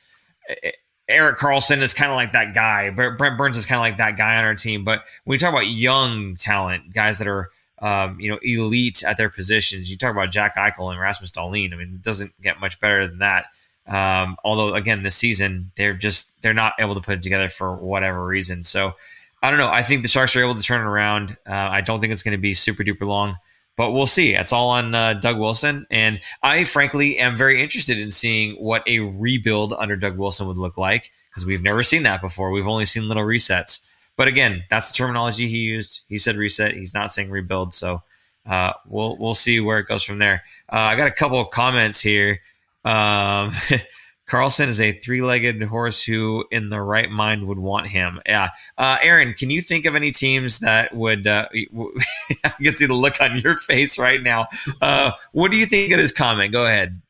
Erik Karlsson is kind of like that guy. But Brent Burns is kind of like that guy on our team. But when you talk about young talent, guys that are um, you know elite at their positions, you talk about Jack Eichel and Rasmus Dahlin. I mean, it doesn't get much better than that. Um, although again, this season they're just they're not able to put it together for whatever reason. So I don't know. I think the Sharks are able to turn it around. Uh, I don't think it's going to be super duper long, but we'll see. It's all on uh, Doug Wilson. And I, frankly, am very interested in seeing what a rebuild under Doug Wilson would look like because we've never seen that before. We've only seen little resets. But again, that's the terminology he used. He said reset. He's not saying rebuild. So uh, we'll we'll see where it goes from there. Uh, I got a couple of comments here. Um, <laughs> Karlsson is a three-legged horse who, in the right mind, would want him. Yeah, uh, Aaron, can you think of any teams that would? Uh, <laughs> I can see the look on your face right now. Uh, what do you think of this comment? Go ahead.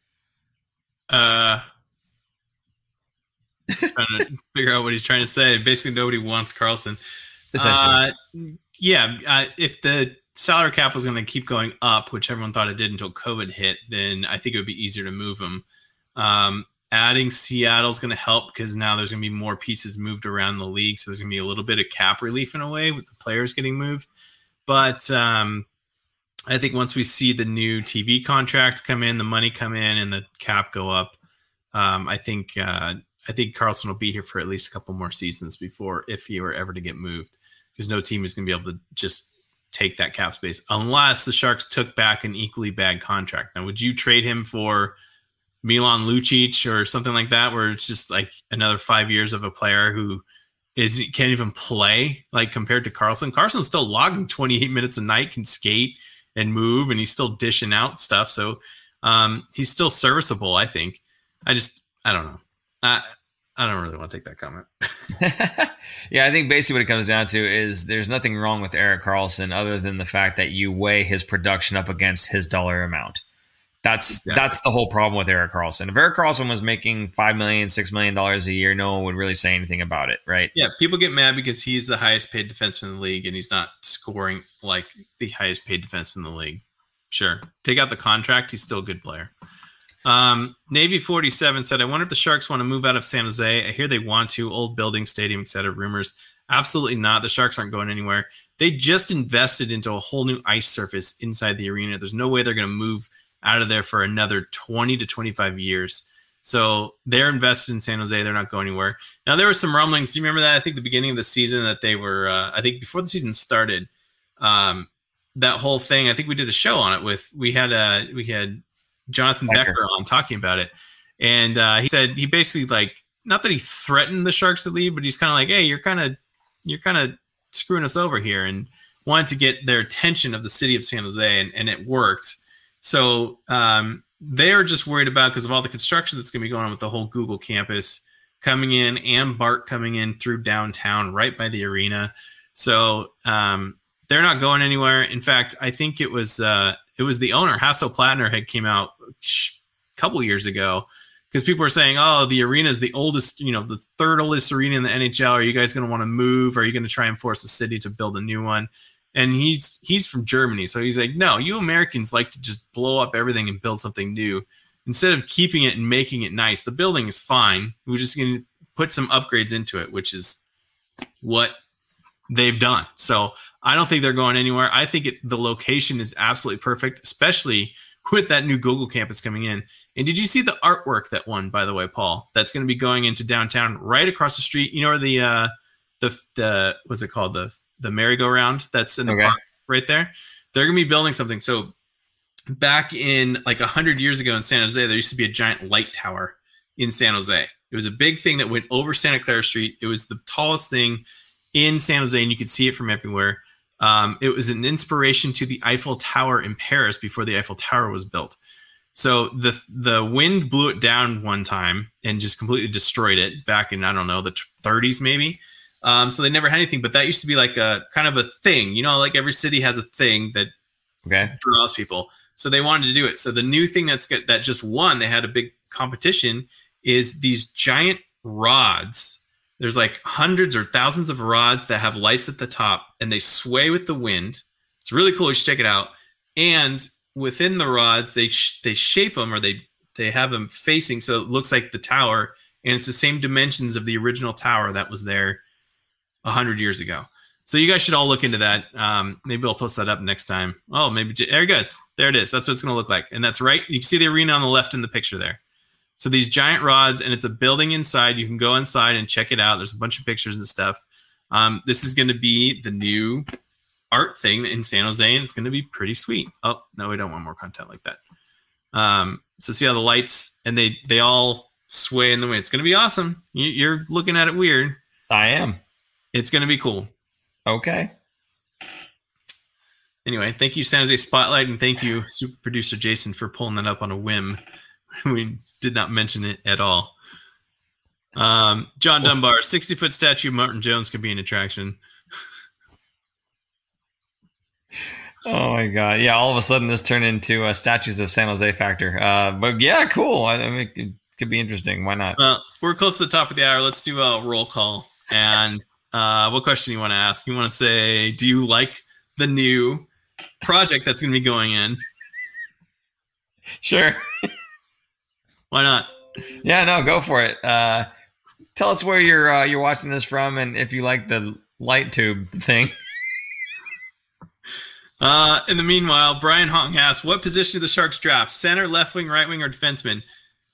Uh, trying to figure out what he's trying to say. Basically, nobody wants Karlsson. Essentially, uh, yeah. Uh, if the salary cap was going to keep going up, which everyone thought it did until COVID hit, then I think it would be easier to move him. Um, adding Seattle's going to help because now there's going to be more pieces moved around the league. So there's going to be a little bit of cap relief in a way with the players getting moved. But um, I think once we see the new TV contract come in, the money come in, and the cap go up, um, I think uh, I think Karlsson will be here for at least a couple more seasons before, if he were ever to get moved, because no team is going to be able to just take that cap space unless the Sharks took back an equally bad contract. Now, would you trade him for? Milan Lucic or something like that, where it's just like another five years of a player who is can't even play like compared to Karlsson, Karlsson's still logging 28 minutes a night, can skate and move, and he's still dishing out stuff. So um, he's still serviceable, I think. I just I don't know. I I don't really want to take that comment. <laughs> <laughs> yeah, I think basically what it comes down to is there's nothing wrong with Erik Karlsson other than the fact that you weigh his production up against his dollar amount. That's exactly. that's the whole problem with Erik Karlsson. If Erik Karlsson was making five million, six million dollars a year, no one would really say anything about it, right? Yeah, people get mad because he's the highest paid defenseman in the league and he's not scoring like the highest paid defenseman in the league. Sure. Take out the contract, he's still a good player. Um, Navy 47 said, I wonder if the Sharks want to move out of San Jose. I hear they want to, old building, stadium, etc. Rumors. Absolutely not. The Sharks aren't going anywhere. They just invested into a whole new ice surface inside the arena. There's no way they're going to move out of there for another 20 to 25 years. So they're invested in San Jose. They're not going anywhere. Now there were some rumblings. Do you remember that? I think the beginning of the season that they were. Uh, I think before the season started, um, that whole thing. I think we did a show on it with. We had a we had Jonathan Becker, Becker on talking about it, and uh, he said he basically like not that he threatened the Sharks to leave, but he's kind of like, hey, you're kind of you're kind of screwing us over here, and wanted to get their attention of the city of San Jose, and, and it worked. So um, they're just worried about because of all the construction that's going to be going on with the whole Google campus coming in and BART coming in through downtown right by the arena. So um, they're not going anywhere. In fact, I think it was uh, it was the owner Hasso Plattner had came out a couple years ago because people were saying, "Oh, the arena is the oldest, you know, the third oldest arena in the NHL. Are you guys going to want to move? Are you going to try and force the city to build a new one?" And he's he's from Germany, so he's like, no, you Americans like to just blow up everything and build something new instead of keeping it and making it nice. The building is fine. We're just going to put some upgrades into it, which is what they've done. So I don't think they're going anywhere. I think it, the location is absolutely perfect, especially with that new Google campus coming in. And did you see the artwork that one, by the way, Paul? That's going to be going into downtown, right across the street. You know where the uh, the the what's it called the the merry-go-round that's in the okay. park right there. They're gonna be building something. So back in like a hundred years ago in San Jose, there used to be a giant light tower in San Jose. It was a big thing that went over Santa Clara Street. It was the tallest thing in San Jose, and you could see it from everywhere. Um, it was an inspiration to the Eiffel Tower in Paris before the Eiffel Tower was built. So the the wind blew it down one time and just completely destroyed it back in I don't know the 30s maybe. Um, so they never had anything, but that used to be like a kind of a thing, you know, like every city has a thing that okay. draws people. So they wanted to do it. So the new thing that's got, that just won, they had a big competition, is these giant rods. There's like hundreds or thousands of rods that have lights at the top, and they sway with the wind. It's really cool. You should check it out. And within the rods, they sh- they shape them or they they have them facing so it looks like the tower, and it's the same dimensions of the original tower that was there 100 years ago. So you guys should all look into that. Um, maybe I'll post that up next time. Oh, maybe there it goes. There it is. That's what it's going to look like. And that's right. You can see the arena on the left in the picture there. So these giant rods, and it's a building inside. You can go inside and check it out. There's a bunch of pictures and stuff. Um, this is going to be the new art thing in San Jose, and it's going to be pretty sweet. Oh no, we don't want more content like that. Um, so see how the lights and they they all sway in the wind. It's going to be awesome. You, you're looking at it weird. I am. It's going to be cool. Okay. Anyway, thank you, San Jose Spotlight, and thank you, super producer Jason, for pulling that up on a whim. <laughs> we did not mention it at all. Um, John Dunbar, 60 foot statue of Martin Jones could be an attraction. <laughs> oh my god! Yeah, all of a sudden this turned into uh, statues of San Jose factor. Uh, but yeah, cool. I, I mean, it could, could, be interesting. Why not? Well, we're close to the top of the hour. Let's do a roll call. And uh, what question you want to ask? You want to say, do you like the new project that's going to be going in? Sure. Why not? Yeah, no, go for it. Uh, tell us where you're uh, you're watching this from, and if you like the light tube thing. <laughs> Uh, in the meanwhile, Brian Hong asks, "What position do the Sharks draft? Center, left wing, right wing, or defenseman?"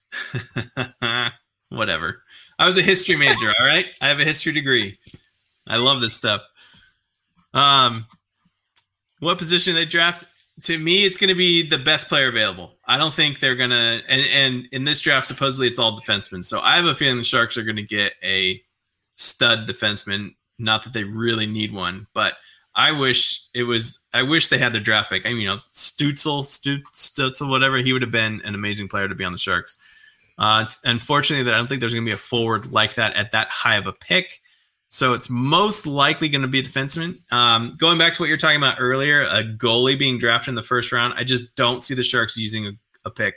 <laughs> Whatever. I was a history major. all right, I have a history degree. I love this stuff. Um, what position they draft? To me, it's going to be the best player available. I don't think they're going to. And, and in this draft, supposedly it's all defensemen. So I have a feeling the Sharks are going to get a stud defenseman. Not that they really need one, but I wish it was. I wish they had their draft pick. I mean, you know, Stützle, Stutzel, whatever. He would have been an amazing player to be on the Sharks. Uh, unfortunately, that I don't think there's going to be a forward like that at that high of a pick. So it's most likely going to be a defenseman. Um, going back to what you're talking about earlier, a goalie being drafted in the first round, I just don't see the Sharks using a, a pick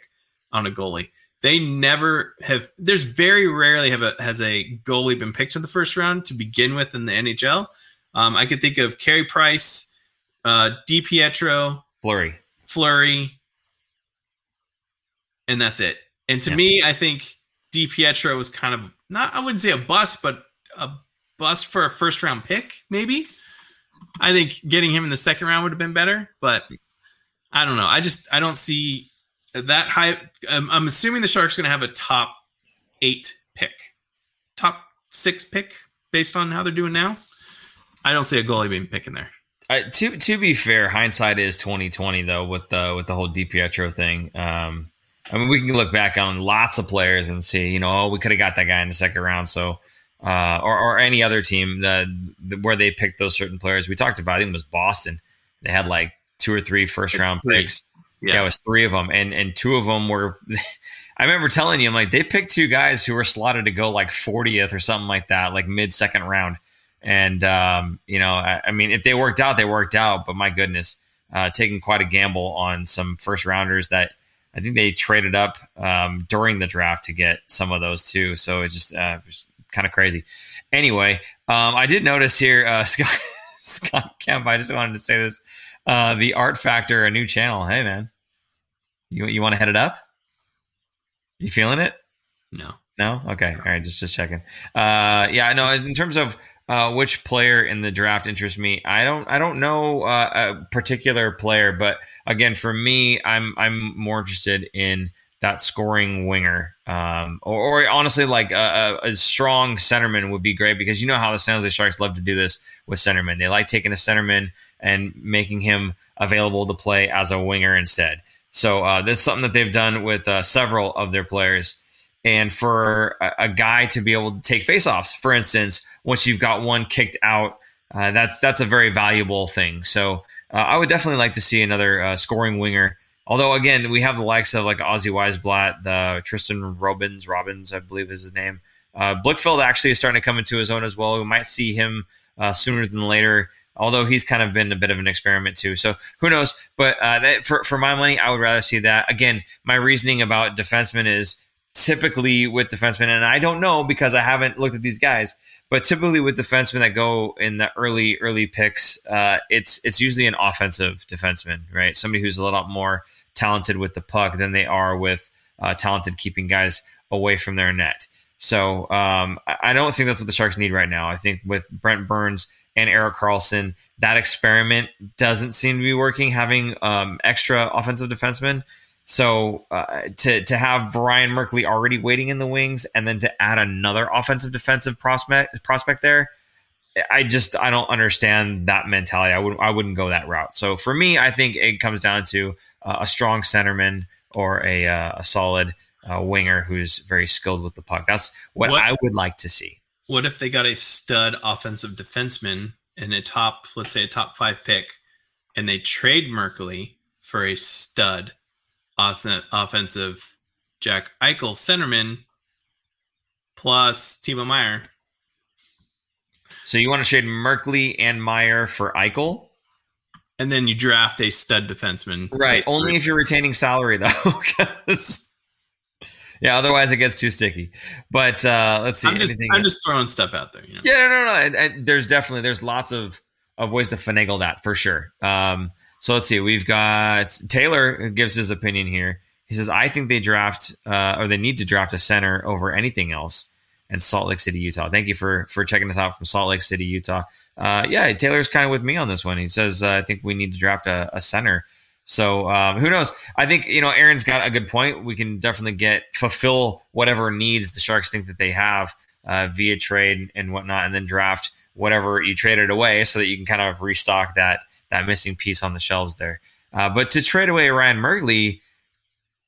on a goalie. They never have. There's very rarely have a has a goalie been picked in the first round to begin with in the NHL. Um, I could think of Carey Price, uh, DiPietro, Fleury, Fleury, and that's it. And to Yeah. me, I think DiPietro was kind of not I wouldn't say a bust, but a bust for a first round pick, maybe. I think getting him in the second round would have been better, but I don't know. I just I don't see that high. I'm, I'm assuming the Sharks going to have a top eight pick, top six pick based on how they're doing now. I don't see a goalie being picked in there. Uh, to to be fair, hindsight is twenty twenty though with the with the whole DiPietro thing. Um, I mean, we can look back on lots of players and see, you know, oh, we could have got that guy in the second round. So, uh, or or any other team that where they picked those certain players. We talked about. I think it was Boston. They had like two or three first round three. picks. Yeah. it was three of them, and and two of them were. <laughs> I remember telling you, I'm like, they picked two guys who were slotted to go like 40th or something like that, like mid second round. And um, you know, I, I mean, if they worked out, they worked out. But my goodness, uh, taking quite a gamble on some first rounders that I think they traded up um, during the draft to get some of those too. So it just uh, kind of crazy. Anyway, um, I did notice here, uh, <laughs> Scott, Scott Kemp. I just wanted to say this: uh, the Art Factor, a new channel. Hey, man, you you want to head it up? You feeling it? No. No. Okay. All right. Just just checking. Uh, yeah. I know. In terms of uh, which player in the draft interests me, I don't. I don't know uh, a particular player, but again, for me, I'm I'm more interested in that scoring winger, um, or, or honestly, like a, a, strong centerman would be great because you know how the San Jose Sharks love to do this with centermen. They like taking a centerman and making him available to play as a winger instead. So uh, this is something that they've done with uh, several of their players. And for a, a guy to be able to take faceoffs, for instance, once you've got one kicked out, uh, that's that's a very valuable thing. So uh, I would definitely like to see another uh, scoring winger. Although again, we have the likes of like Ozzy Wiesblatt, the Tristen Robins, Robins, I believe is his name. Uh, Blickfeld actually is starting to come into his own as well. We might see him uh, sooner than later although he's kind of been a bit of an experiment too. So who knows? But uh, that, for for my money, I would rather see that. Again, my reasoning about defensemen is typically with defensemen, and I don't know because I haven't looked at these guys. But typically with defensemen that go in the early early picks, uh, it's it's usually an offensive defenseman, right? Somebody who's a little more talented with the puck than they are with uh, talented keeping guys away from their net. So um, I don't think that's what the Sharks need right now. I think with Brent Burns and Erik Karlsson, that experiment doesn't seem to be working. Having um, extra offensive defensemen, so uh, to to have Brian Merkley already waiting in the wings, and then to add another offensive defensive prospect prospect there, I just I don't understand that mentality. I would I wouldn't go that route. So for me, I think it comes down to uh, a strong centerman or a uh, a solid uh, winger who's very skilled with the puck. That's what, What- I would like to see. What if they got a stud offensive defenseman in a top, let's say a top five pick, and they trade Merkley for a stud offensive Jack Eichel centerman plus Timo Meier? So you want to trade Merkley and Meier for Eichel? And then you draft a stud defenseman. Right. Only if you're retaining salary <laughs> though, 'cause- <laughs> yeah. Otherwise, it gets too sticky. But uh, let's see. I'm just, I'm just throwing stuff out there. You know? yeah, no, no, no. And, and there's definitely there's lots of of ways to finagle that for sure. Um, so let's see. We've got Taylor gives his opinion here. He says, "I think they draft uh, or they need to draft a center over anything else." And Salt Lake City, Utah. Thank you for for checking us out from Salt Lake City, Utah. Uh, yeah, Taylor's kind of with me on this one. He says, uh, "I think we need to draft a, a center." So um, who knows? I think you know Aaron's got a good point. We can definitely get fulfill whatever needs the Sharks think that they have uh, via trade and whatnot, and then draft whatever you traded away, so that you can kind of restock that that missing piece on the shelves there. Uh, but to trade away Ryan Merkley,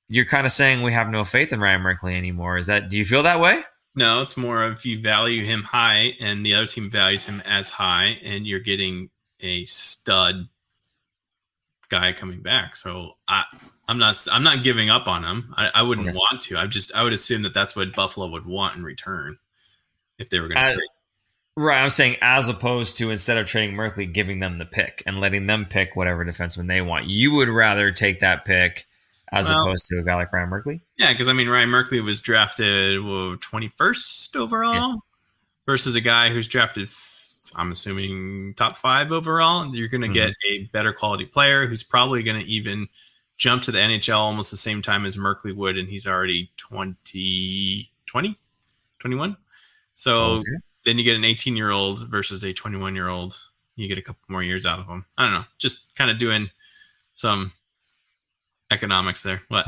you're kind of saying we have no faith in Ryan Merkley anymore. Is that? Do you feel that way? No, it's more of you value him high and the other team values him as high, and you're getting a stud guy coming back. So I, I'm not I'm not giving up on him. I, I wouldn't Okay. want to. I just I would assume that that's what Buffalo would want in return if they were going Uh, to trade. Right, I'm saying as opposed to instead of trading Merkley, giving them the pick and letting them pick whatever defenseman they want. You would rather take that pick as Well- opposed to a guy like Ryan Merkley. Yeah, because I mean Ryan Merkley was drafted well, 21st overall versus a guy who's drafted. I'm assuming top five overall. You're going to get mm-hmm. a better quality player who's probably going to even jump to the NHL almost the same time as Merkley would, and he's already 20, 20, 21. So Okay. Then you get an 18 year old versus a 21 year old. You get a couple more years out of them. I don't know. Just kind of doing some economics there. What?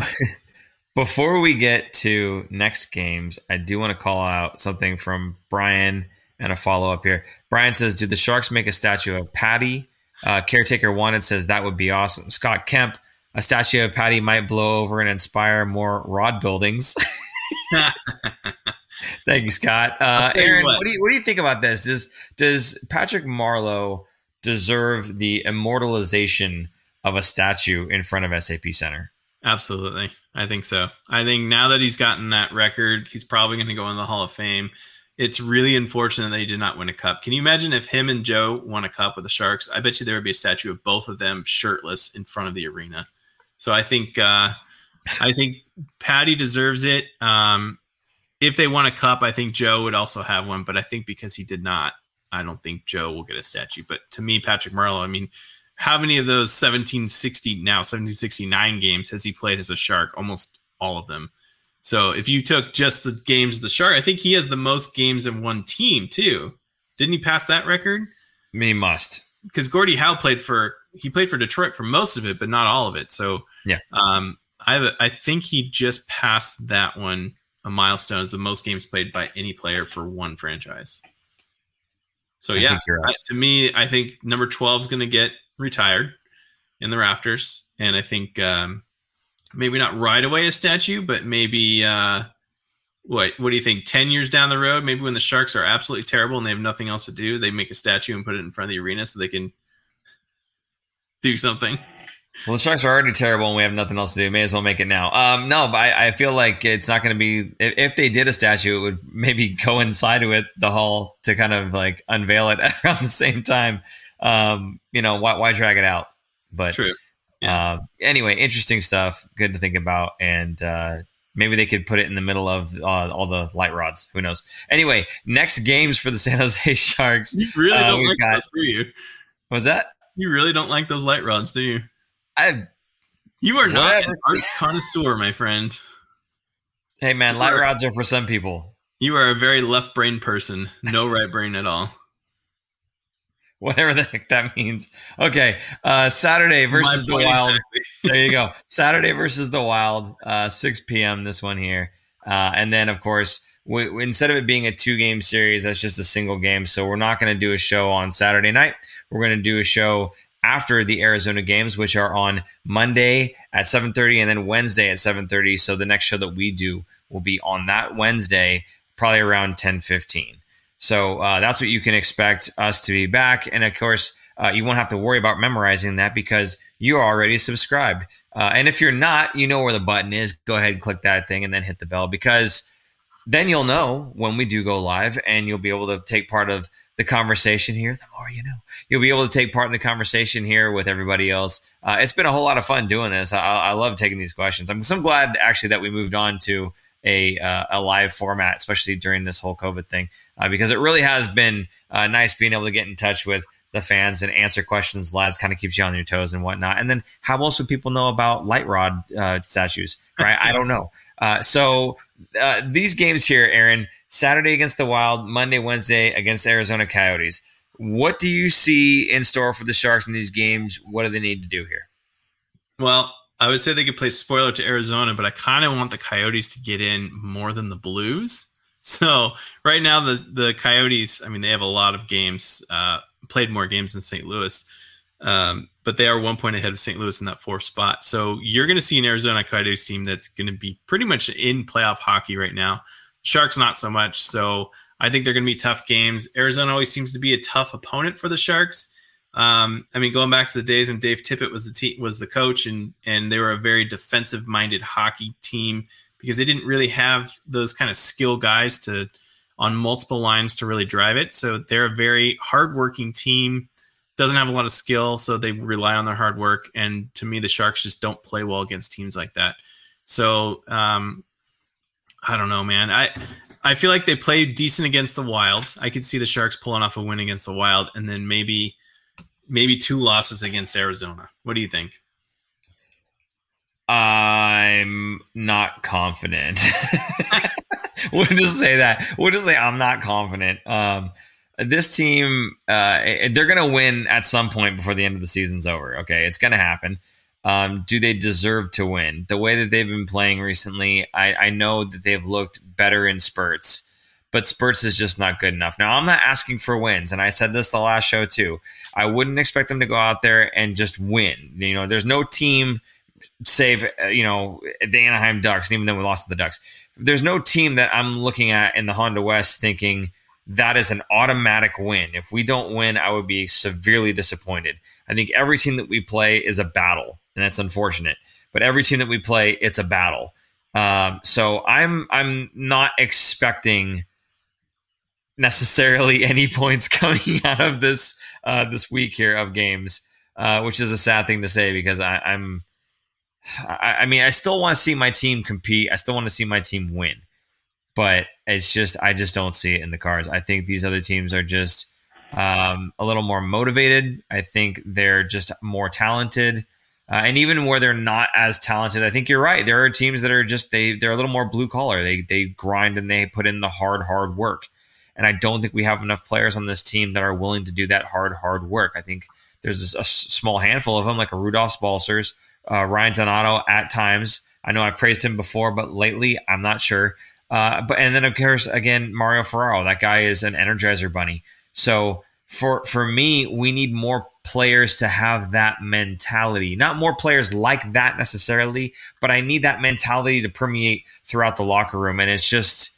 <laughs> Before we get to next games, I do want to call out something from Brian and a follow up here. Brian says, "Do the Sharks make a statue of Patty?" Uh, Caretaker wanted says that would be awesome. Scott Kemp, a statue of Patty might blow over and inspire more rod buildings. <laughs> <laughs> Thank you, Scott. Uh, I'll tell you Aaron, what. what. do you what do you think about this? Does does Patrick Marleau deserve the immortalization of a statue in front of SAP Center? Absolutely. I think so. I think now that he's gotten that record, he's probably going to go in the Hall of Fame. It's really unfortunate that he did not win a cup. Can you imagine if him and Joe won a cup with the Sharks? I bet you there would be a statue of both of them shirtless in front of the arena. So I think uh, I think Patty deserves it. Um, if they won a cup, I think Joe would also have one. But I think because he did not, I don't think Joe will get a statue. But to me, Patrick Marleau, I mean, how many of those 1760 now 1769 games has he played as a shark almost all of them so if you took just the games of the shark i think he has the most games in one team too didn't he pass that record Me must. because Gordie Howe played for he played for Detroit for most of it, but not all of it. So Yeah. um, I have a, I think he just passed that one a milestone as the most games played by any player for one franchise. So I yeah. I- to me, I think number twelve is going to get retired in the rafters, and I think um, maybe not right away a statue, but maybe uh, what what do you think? Ten years down the road, maybe when the Sharks are absolutely terrible and they have nothing else to do, they make a statue and put it in front of the arena so they can <laughs> do something. Well, the Sharks are already terrible, and we have nothing else to do. May as well make it now. Um, no, but I, I feel like it's not going to be. If, if they did a statue, it would maybe <laughs> coincide with the hall to kind of like unveil it <laughs> around the same time. Um, you know, why, why drag it out? But True. uh, anyway, interesting stuff. Good to think about, and uh, maybe they could put it in the middle of uh, all the light rods. Who knows? Anyway, next games for the <laughs> San Jose Sharks. You really Uh, don't like got- those, do you? Was that? You really don't like those light rods, do you? I You are not Whatever. an art connoisseur, my friend. hey man, light rods are for some people. You are a very left brain person, no <laughs> right brain at all. whatever the heck that means. Okay, uh, Saturday versus the Wild. exactly. there you go. <laughs> Saturday versus the Wild, uh, 6 p.m. This one here, uh, and then of course, we, we- instead of it being a two-game series, that's just a single game. So we're not going to do a show on Saturday night. We're going to do a show after the Arizona games, which are on Monday at 7:30, and then Wednesday at 7:30. So the next show that we do will be on that Wednesday, probably around 10:15. So uh, that's what you can expect us to be back. And of course, uh, you won't have to worry about memorizing that because you're already subscribed. Uh, and if you're not, you know where the button is. Go ahead and click that thing and then hit the bell because then you'll know when we do go live and you'll be able to take part of the conversation here. The more you know, you'll be able to take part in the conversation here with everybody else. Uh, it's been a whole lot of fun doing this. I, I love taking these questions. I'm so glad actually that we moved on to a, uh, a live format, especially during this whole COVID thing, uh, because it really has been uh, nice being able to get in touch with the fans and answer questions live. Kind of keeps you on your toes and whatnot. And then how else would people know about light rod uh, statues? Right? I don't know. Uh, so uh, these games here, Aaron, Saturday against the Wild, Monday, Wednesday against the Arizona Coyotes. What do you see in store for the Sharks in these games? What do they need to do here? Well, I would say they could play spoiler to Arizona, but I kind of want the Coyotes to get in more than the Blues. <laughs> So right now, the the Coyotes, I mean, they have a lot of games, uh, played more games than St. Louis, um, but they are one point ahead of St. Louis in that fourth spot. So you're going to see an Arizona Coyotes team that's going to be pretty much in playoff hockey right now. Sharks not so much. So I think they're going to be tough games. Arizona always seems to be a tough opponent for the Sharks. Um, I mean, going back to the days when Dave Tippett was the team was the coach, and and they were a very defensive minded hockey team because they didn't really have those kind of skill guys to on multiple lines to really drive it. So they're a very hardworking team. Doesn't have a lot of skill, so they rely on their hard work. And to me, the Sharks just don't play well against teams like that. So um, I don't know, man. I I feel like they played decent against the Wild. I could see the Sharks pulling off a win against the Wild, and then maybe maybe two losses against Arizona. What do you think? I'm not confident. <laughs> we'll just say that. We'll just say I'm not confident. Um, this team, uh, they're going to win at some point before the end of the season's over. Okay, it's going to happen. Um, do they deserve to win? The way that they've been playing recently, I, I know that they've looked better in spurts, but spurts is just not good enough. Now, I'm not asking for wins, and I said this the last show too. I wouldn't expect them to go out there and just win. You know, there's no team save, uh, you know, the Anaheim Ducks, and even though we lost to the Ducks. There's no team that I'm looking at in the Honda West thinking that is an automatic win. If we don't win, I would be severely disappointed. I think every team that we play is a battle and that's unfortunate. But every team that we play, it's a battle. Um, so I'm I'm not expecting necessarily <laughs> any points <laughs> coming out of this uh, this week here of games, uh, which is a sad thing to say because I, I'm. I, I mean, I still want to see my team compete. I still want to see my team win, but it's just I just don't see it in the cards. I think these other teams are just um, a little more motivated. I think they're just more talented. Uh, and even where they're not as talented, I think you're right. There are teams that are just they they're a little more blue collar. They they grind and they put in the hard hard work. And I don't think we have enough players on this team that are willing to do that hard hard work. I think there's a small handful of them, like a Rudolph Balcers, uh, Ryan Donato at times. I know I've praised him before, but lately I'm not sure. Uh, but and then of course again Mario Ferraro, that guy is an energizer bunny. So for for me, we need more players to have that mentality. Not more players like that necessarily, but I need that mentality to permeate throughout the locker room. And it's just,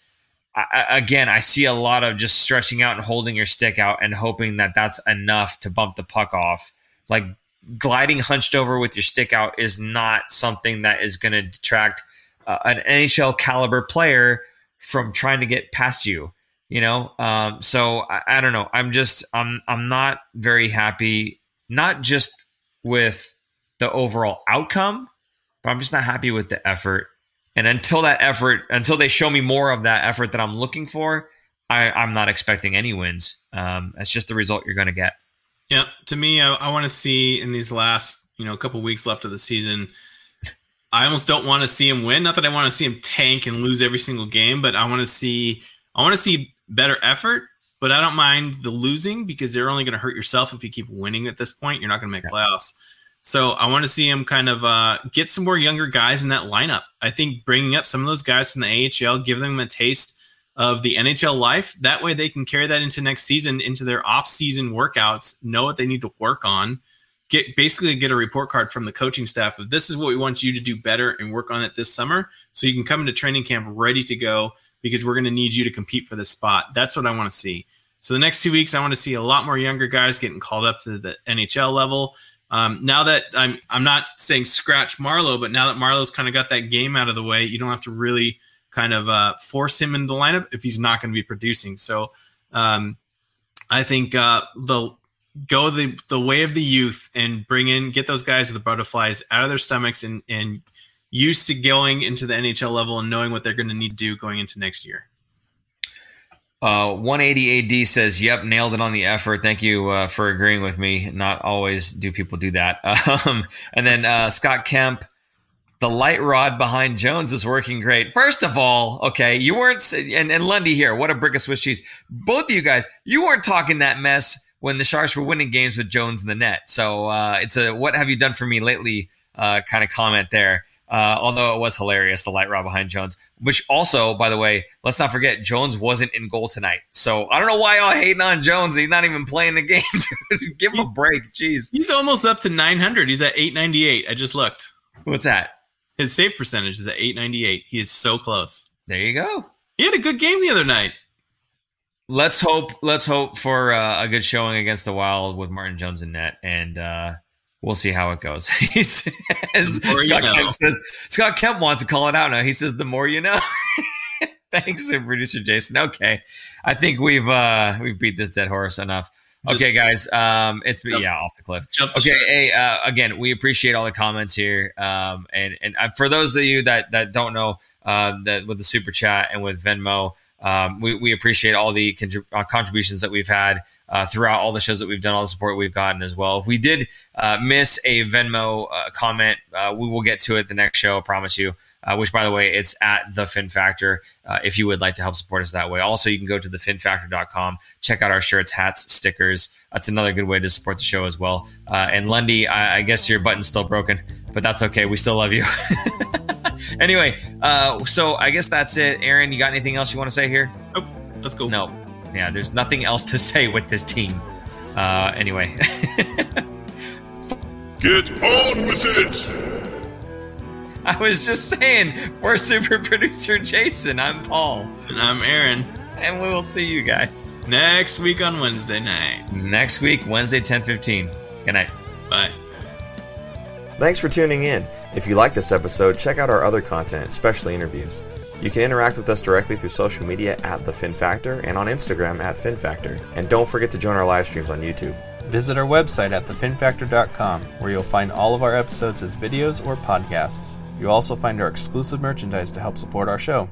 I, again, I see a lot of just stretching out and holding your stick out and hoping that that's enough to bump the puck off. Like gliding hunched over with your stick out is not something that is going to detract uh, an NHL caliber player from trying to get past you you know um, so I, I, don't know. I'm just i'm i'm not very happy not just with the overall outcome but i'm just not happy with the effort. And until that effort until they show me more of that effort that i'm looking for I, i'm not expecting any wins. Um, that's just the result you're going to get. Yeah to me i, I want to see in these last you know a couple weeks left of the season I almost don't want to see him win. Not that I want to see him tank and lose every single game, but I want to see I want to see better effort, but I don't mind the losing because they're only going to hurt yourself if you keep winning at this point. You're not going to make yeah. playoffs. So I want to see him kind of uh, get some more younger guys in that lineup. I think bringing up some of those guys from the AHL, give them a taste of the NHL life. That way they can carry that into next season, into their off-season workouts, know what they need to work on, get basically get a report card from the coaching staff of this is what we want you to do better and work on it this summer, so you can come into training camp ready to go because we're going to need you to compete for this spot. That's what I want to see. So the next two weeks, I want to see a lot more younger guys getting called up to the NHL level. Um, now that I'm, I'm not saying scratch Marleau, but now that Marleau's kind of got that game out of the way, you don't have to really kind of uh, force him into the lineup if he's not going to be producing. So um, I think uh, the go the the way of the youth and bring in get those guys the butterflies out of their stomachs and and used to going into the NHL level and knowing what they're going to need to do going into next year. Uh, 180 AD says, "Yep, nailed it on the effort. Thank you uh, for agreeing with me. Not always do people do that." <laughs> Um, and then uh, Scott Kemp, the light rod behind Jones is working great. First of all, okay, you weren't, and, and Lundy here. What a brick of Swiss cheese! Both of you guys, you weren't talking that mess when the Sharks were winning games with Jones in the net. So uh, it's a "What have you done for me lately?" Uh, kind of comment there. Uh, although it was hilarious, the light rod behind Jones, which also, by the way, let's not forget, Jones wasn't in goal tonight. So I don't know why y'all hating on Jones. He's not even playing the game. <laughs> Give him he's, a break. Jeez. He's almost up to 900. He's at 898. I just looked. What's that? His save percentage is at 898. He is so close. There you go. He had a good game the other night. let's hope let's hope for uh, a good showing against the Wild with Martin Jones in net, and uh, we'll see how it goes. <laughs> he says Scott. Kemp says Scott Kemp wants to call it out now. He says the more you know. <laughs> Thanks, to producer Jason. Okay, I think we've uh we've beat this dead horse enough. Just- okay, guys. Um, it's Jump- yeah off the cliff. Jump the Okay, shark. hey, uh, again, we appreciate all the comments here. Um, and and uh, for those of you that that don't know, uh, that with the super chat and with Venmo, um, we we appreciate all the contrib- uh, contributions that we've had uh, throughout all the shows that we've done, all the support we've gotten as well. If we did uh, miss a Venmo uh, comment, uh, we will get to it the next show. I promise you. Uh, which, by the way, it's at the Fin Factor. Uh, if you would like to help support us that way, also you can go to thefinfactor.com, check out our shirts, hats, stickers. That's another good way to support the show as well. Uh, and Lundy, I, I guess your button's still broken, but that's okay. We still love you. <laughs> anyway, uh, so I guess that's it. Aaron, you got anything else you want to say here? Nope. Let's go. No. Yeah, there's nothing else to <laughs> say with this team. Uh, anyway. <laughs> Get on with it! I was just saying, we're super <laughs> producer Jason. I'm Paul. And I'm Aaron. And we will see you guys Next week on Wednesday night. next week, Wednesday, 10 15. Good night. Bye. Thanks for tuning in. If you like this episode, check out our other content, especially interviews. You can interact with us directly through social media at The Fin Factor and on Instagram at Fin Factor. And don't forget to join our live streams on YouTube. Visit our website at thefinfactor.com, where you'll find all of our episodes as videos or podcasts. You'll also find our exclusive merchandise to help support our show.